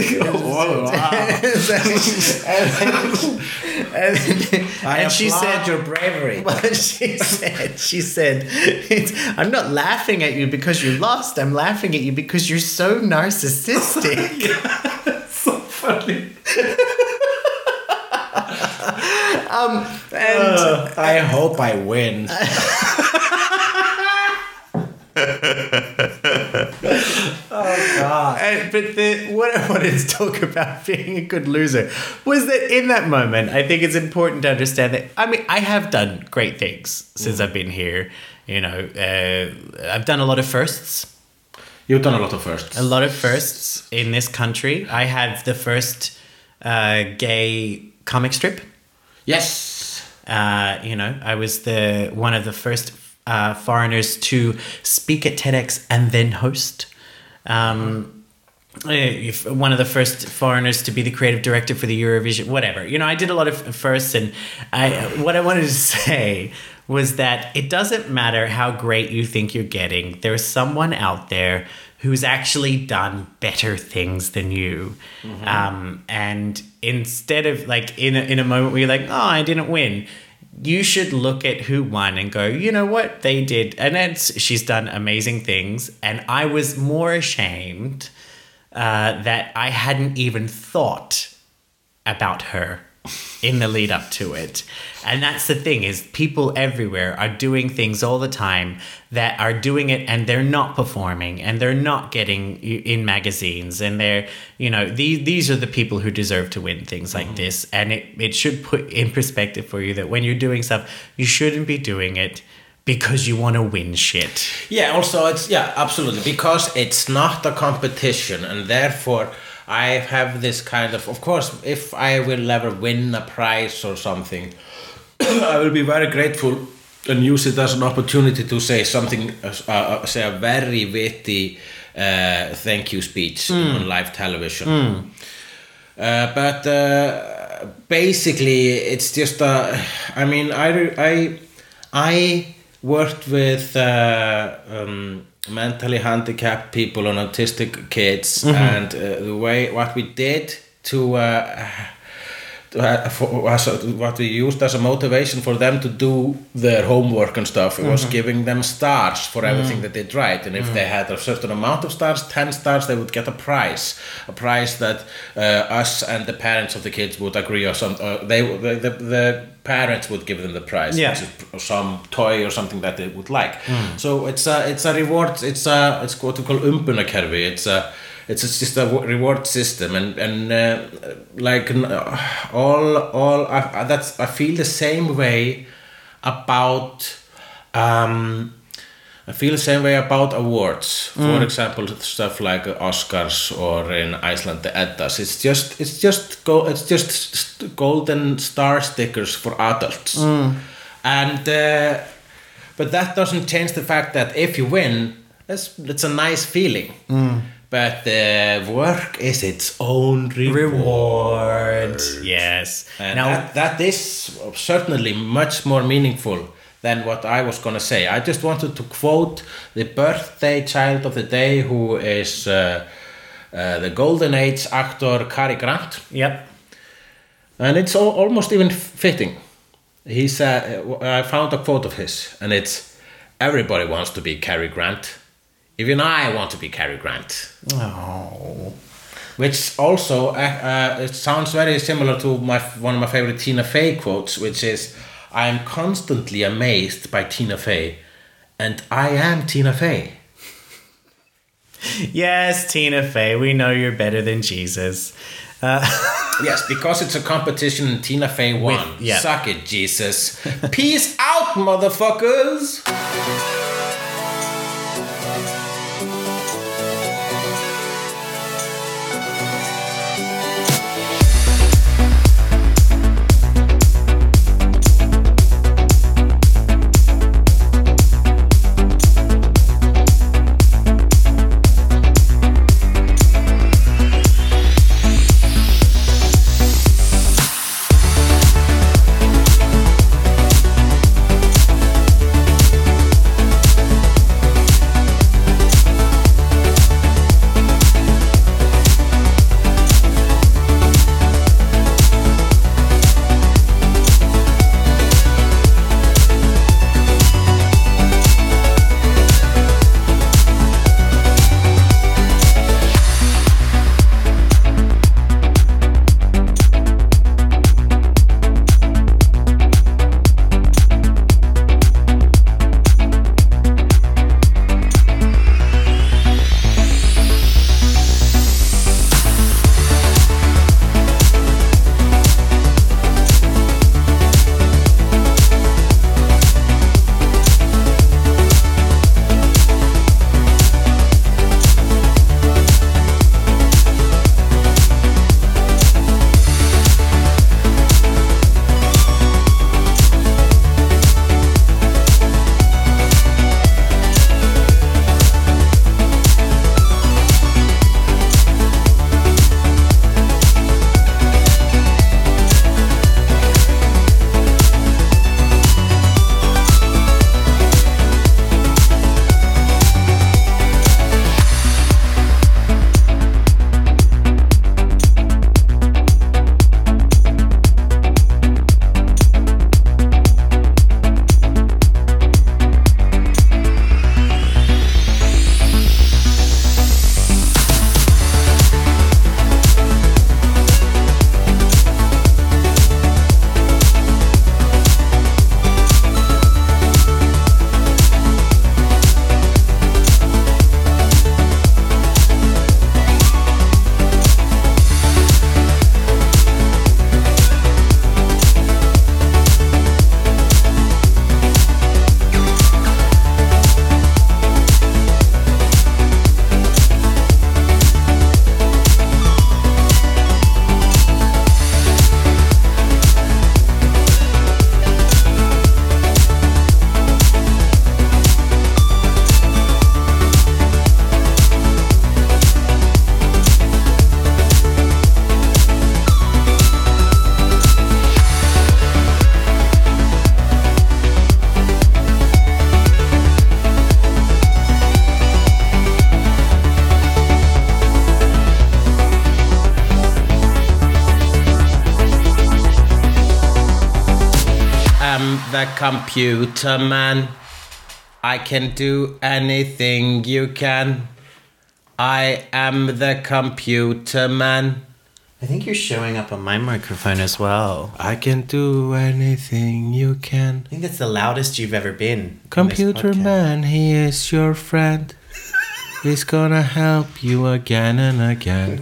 and, and, oh, (laughs) I and she said, your bravery. but she said, she said, it's, I'm not laughing at you because you lost. I'm laughing at you because you're so narcissistic. so funny. Um, and I hope I win. (laughs) Oh god! And, but the, what I wanted to talk about being a good loser was that in that moment, I think it's important to understand that. I mean, I have done great things since I've been here. You know, uh, I've done a lot of firsts. You've done a lot of firsts. A lot of firsts in this country. I had the first uh, gay comic strip. Yes. Uh, you know, I was the one of the first uh, foreigners to speak at TEDx and then host. Um, if- one of the first foreigners to be the creative director for the Eurovision, whatever. You know, I did a lot of firsts, and I what I wanted to (laughs) say was that it doesn't matter how great you think you're getting. There's someone out there who's actually done better things than you, um, and instead of like in a, in a moment where you're like, oh, I didn't win. you should look at who won and go, you know what? They did, and it's she's done amazing things, and I was more ashamed uh, that I hadn't even thought about her in the lead up to it. And that's the thing is people everywhere are doing things all the time that are doing it and they're not performing and they're not getting in magazines and they're you know these these are the people who deserve to win things like mm-hmm. this and it it should put in perspective for you that when you're doing stuff you shouldn't be doing it because you want to win shit. Yeah, also it's yeah, absolutely because it's not a competition and therefore I have this kind of of course if I will ever win a prize or something (coughs) I will be very grateful and use it as an opportunity to say something uh, uh, say a very witty uh, thank you speech on live television. Uh, but uh, basically it's just uh, I mean I I I worked with uh, um, mentally handicapped people and autistic kids. And uh, the way what we did to uh, to ha- for, was what we used as a motivation for them to do their homework and stuff it was giving them stars for everything that they right and if they had a certain amount of stars 10 stars they would get a prize. A prize that uh, us and the parents of the kids would agree or some uh, they the, the, the parents would give them the prize Yeah. which is some toy or something that they would like. So it's a it's a reward it's a it's what we call umbunarkerfi it's a it's it's just a reward system and and uh, like all all I, that's I feel the same way about um I feel the same way about awards. For example, stuff like Oscars or in Iceland the Eddas. It's just it's just go it's just golden star stickers for adults. And uh, but that doesn't change the fact that if you win, it's it's a nice feeling. But the work is its own reward. reward. Yes. And now that, that is certainly much more meaningful than what I was going to say. I just wanted to quote the birthday child of the day, who is uh, uh, the Golden Age actor Cary Grant. Yep. And it's al- almost even fitting. He said, I found a quote of his, and it's Everybody wants to be Cary Grant. Even I want to be Cary Grant. Oh. Which also uh, uh, it sounds very similar to my one of my favorite Tina Fey quotes, which is, "I am constantly amazed by Tina Fey, and I am Tina Fey." (laughs) Yes, Tina Fey, we know you're better than Jesus. (laughs) Yes, because it's a competition and Tina Fey won. With- yeah. Suck it, Jesus. Peace out, motherfuckers. (laughs) computer man. I can do anything you can. I am the computer man. I think you're showing up on my microphone as well. I can do anything you can. I think that's the loudest you've ever been. Computer man, he is your friend. (laughs) He's gonna help you again and again.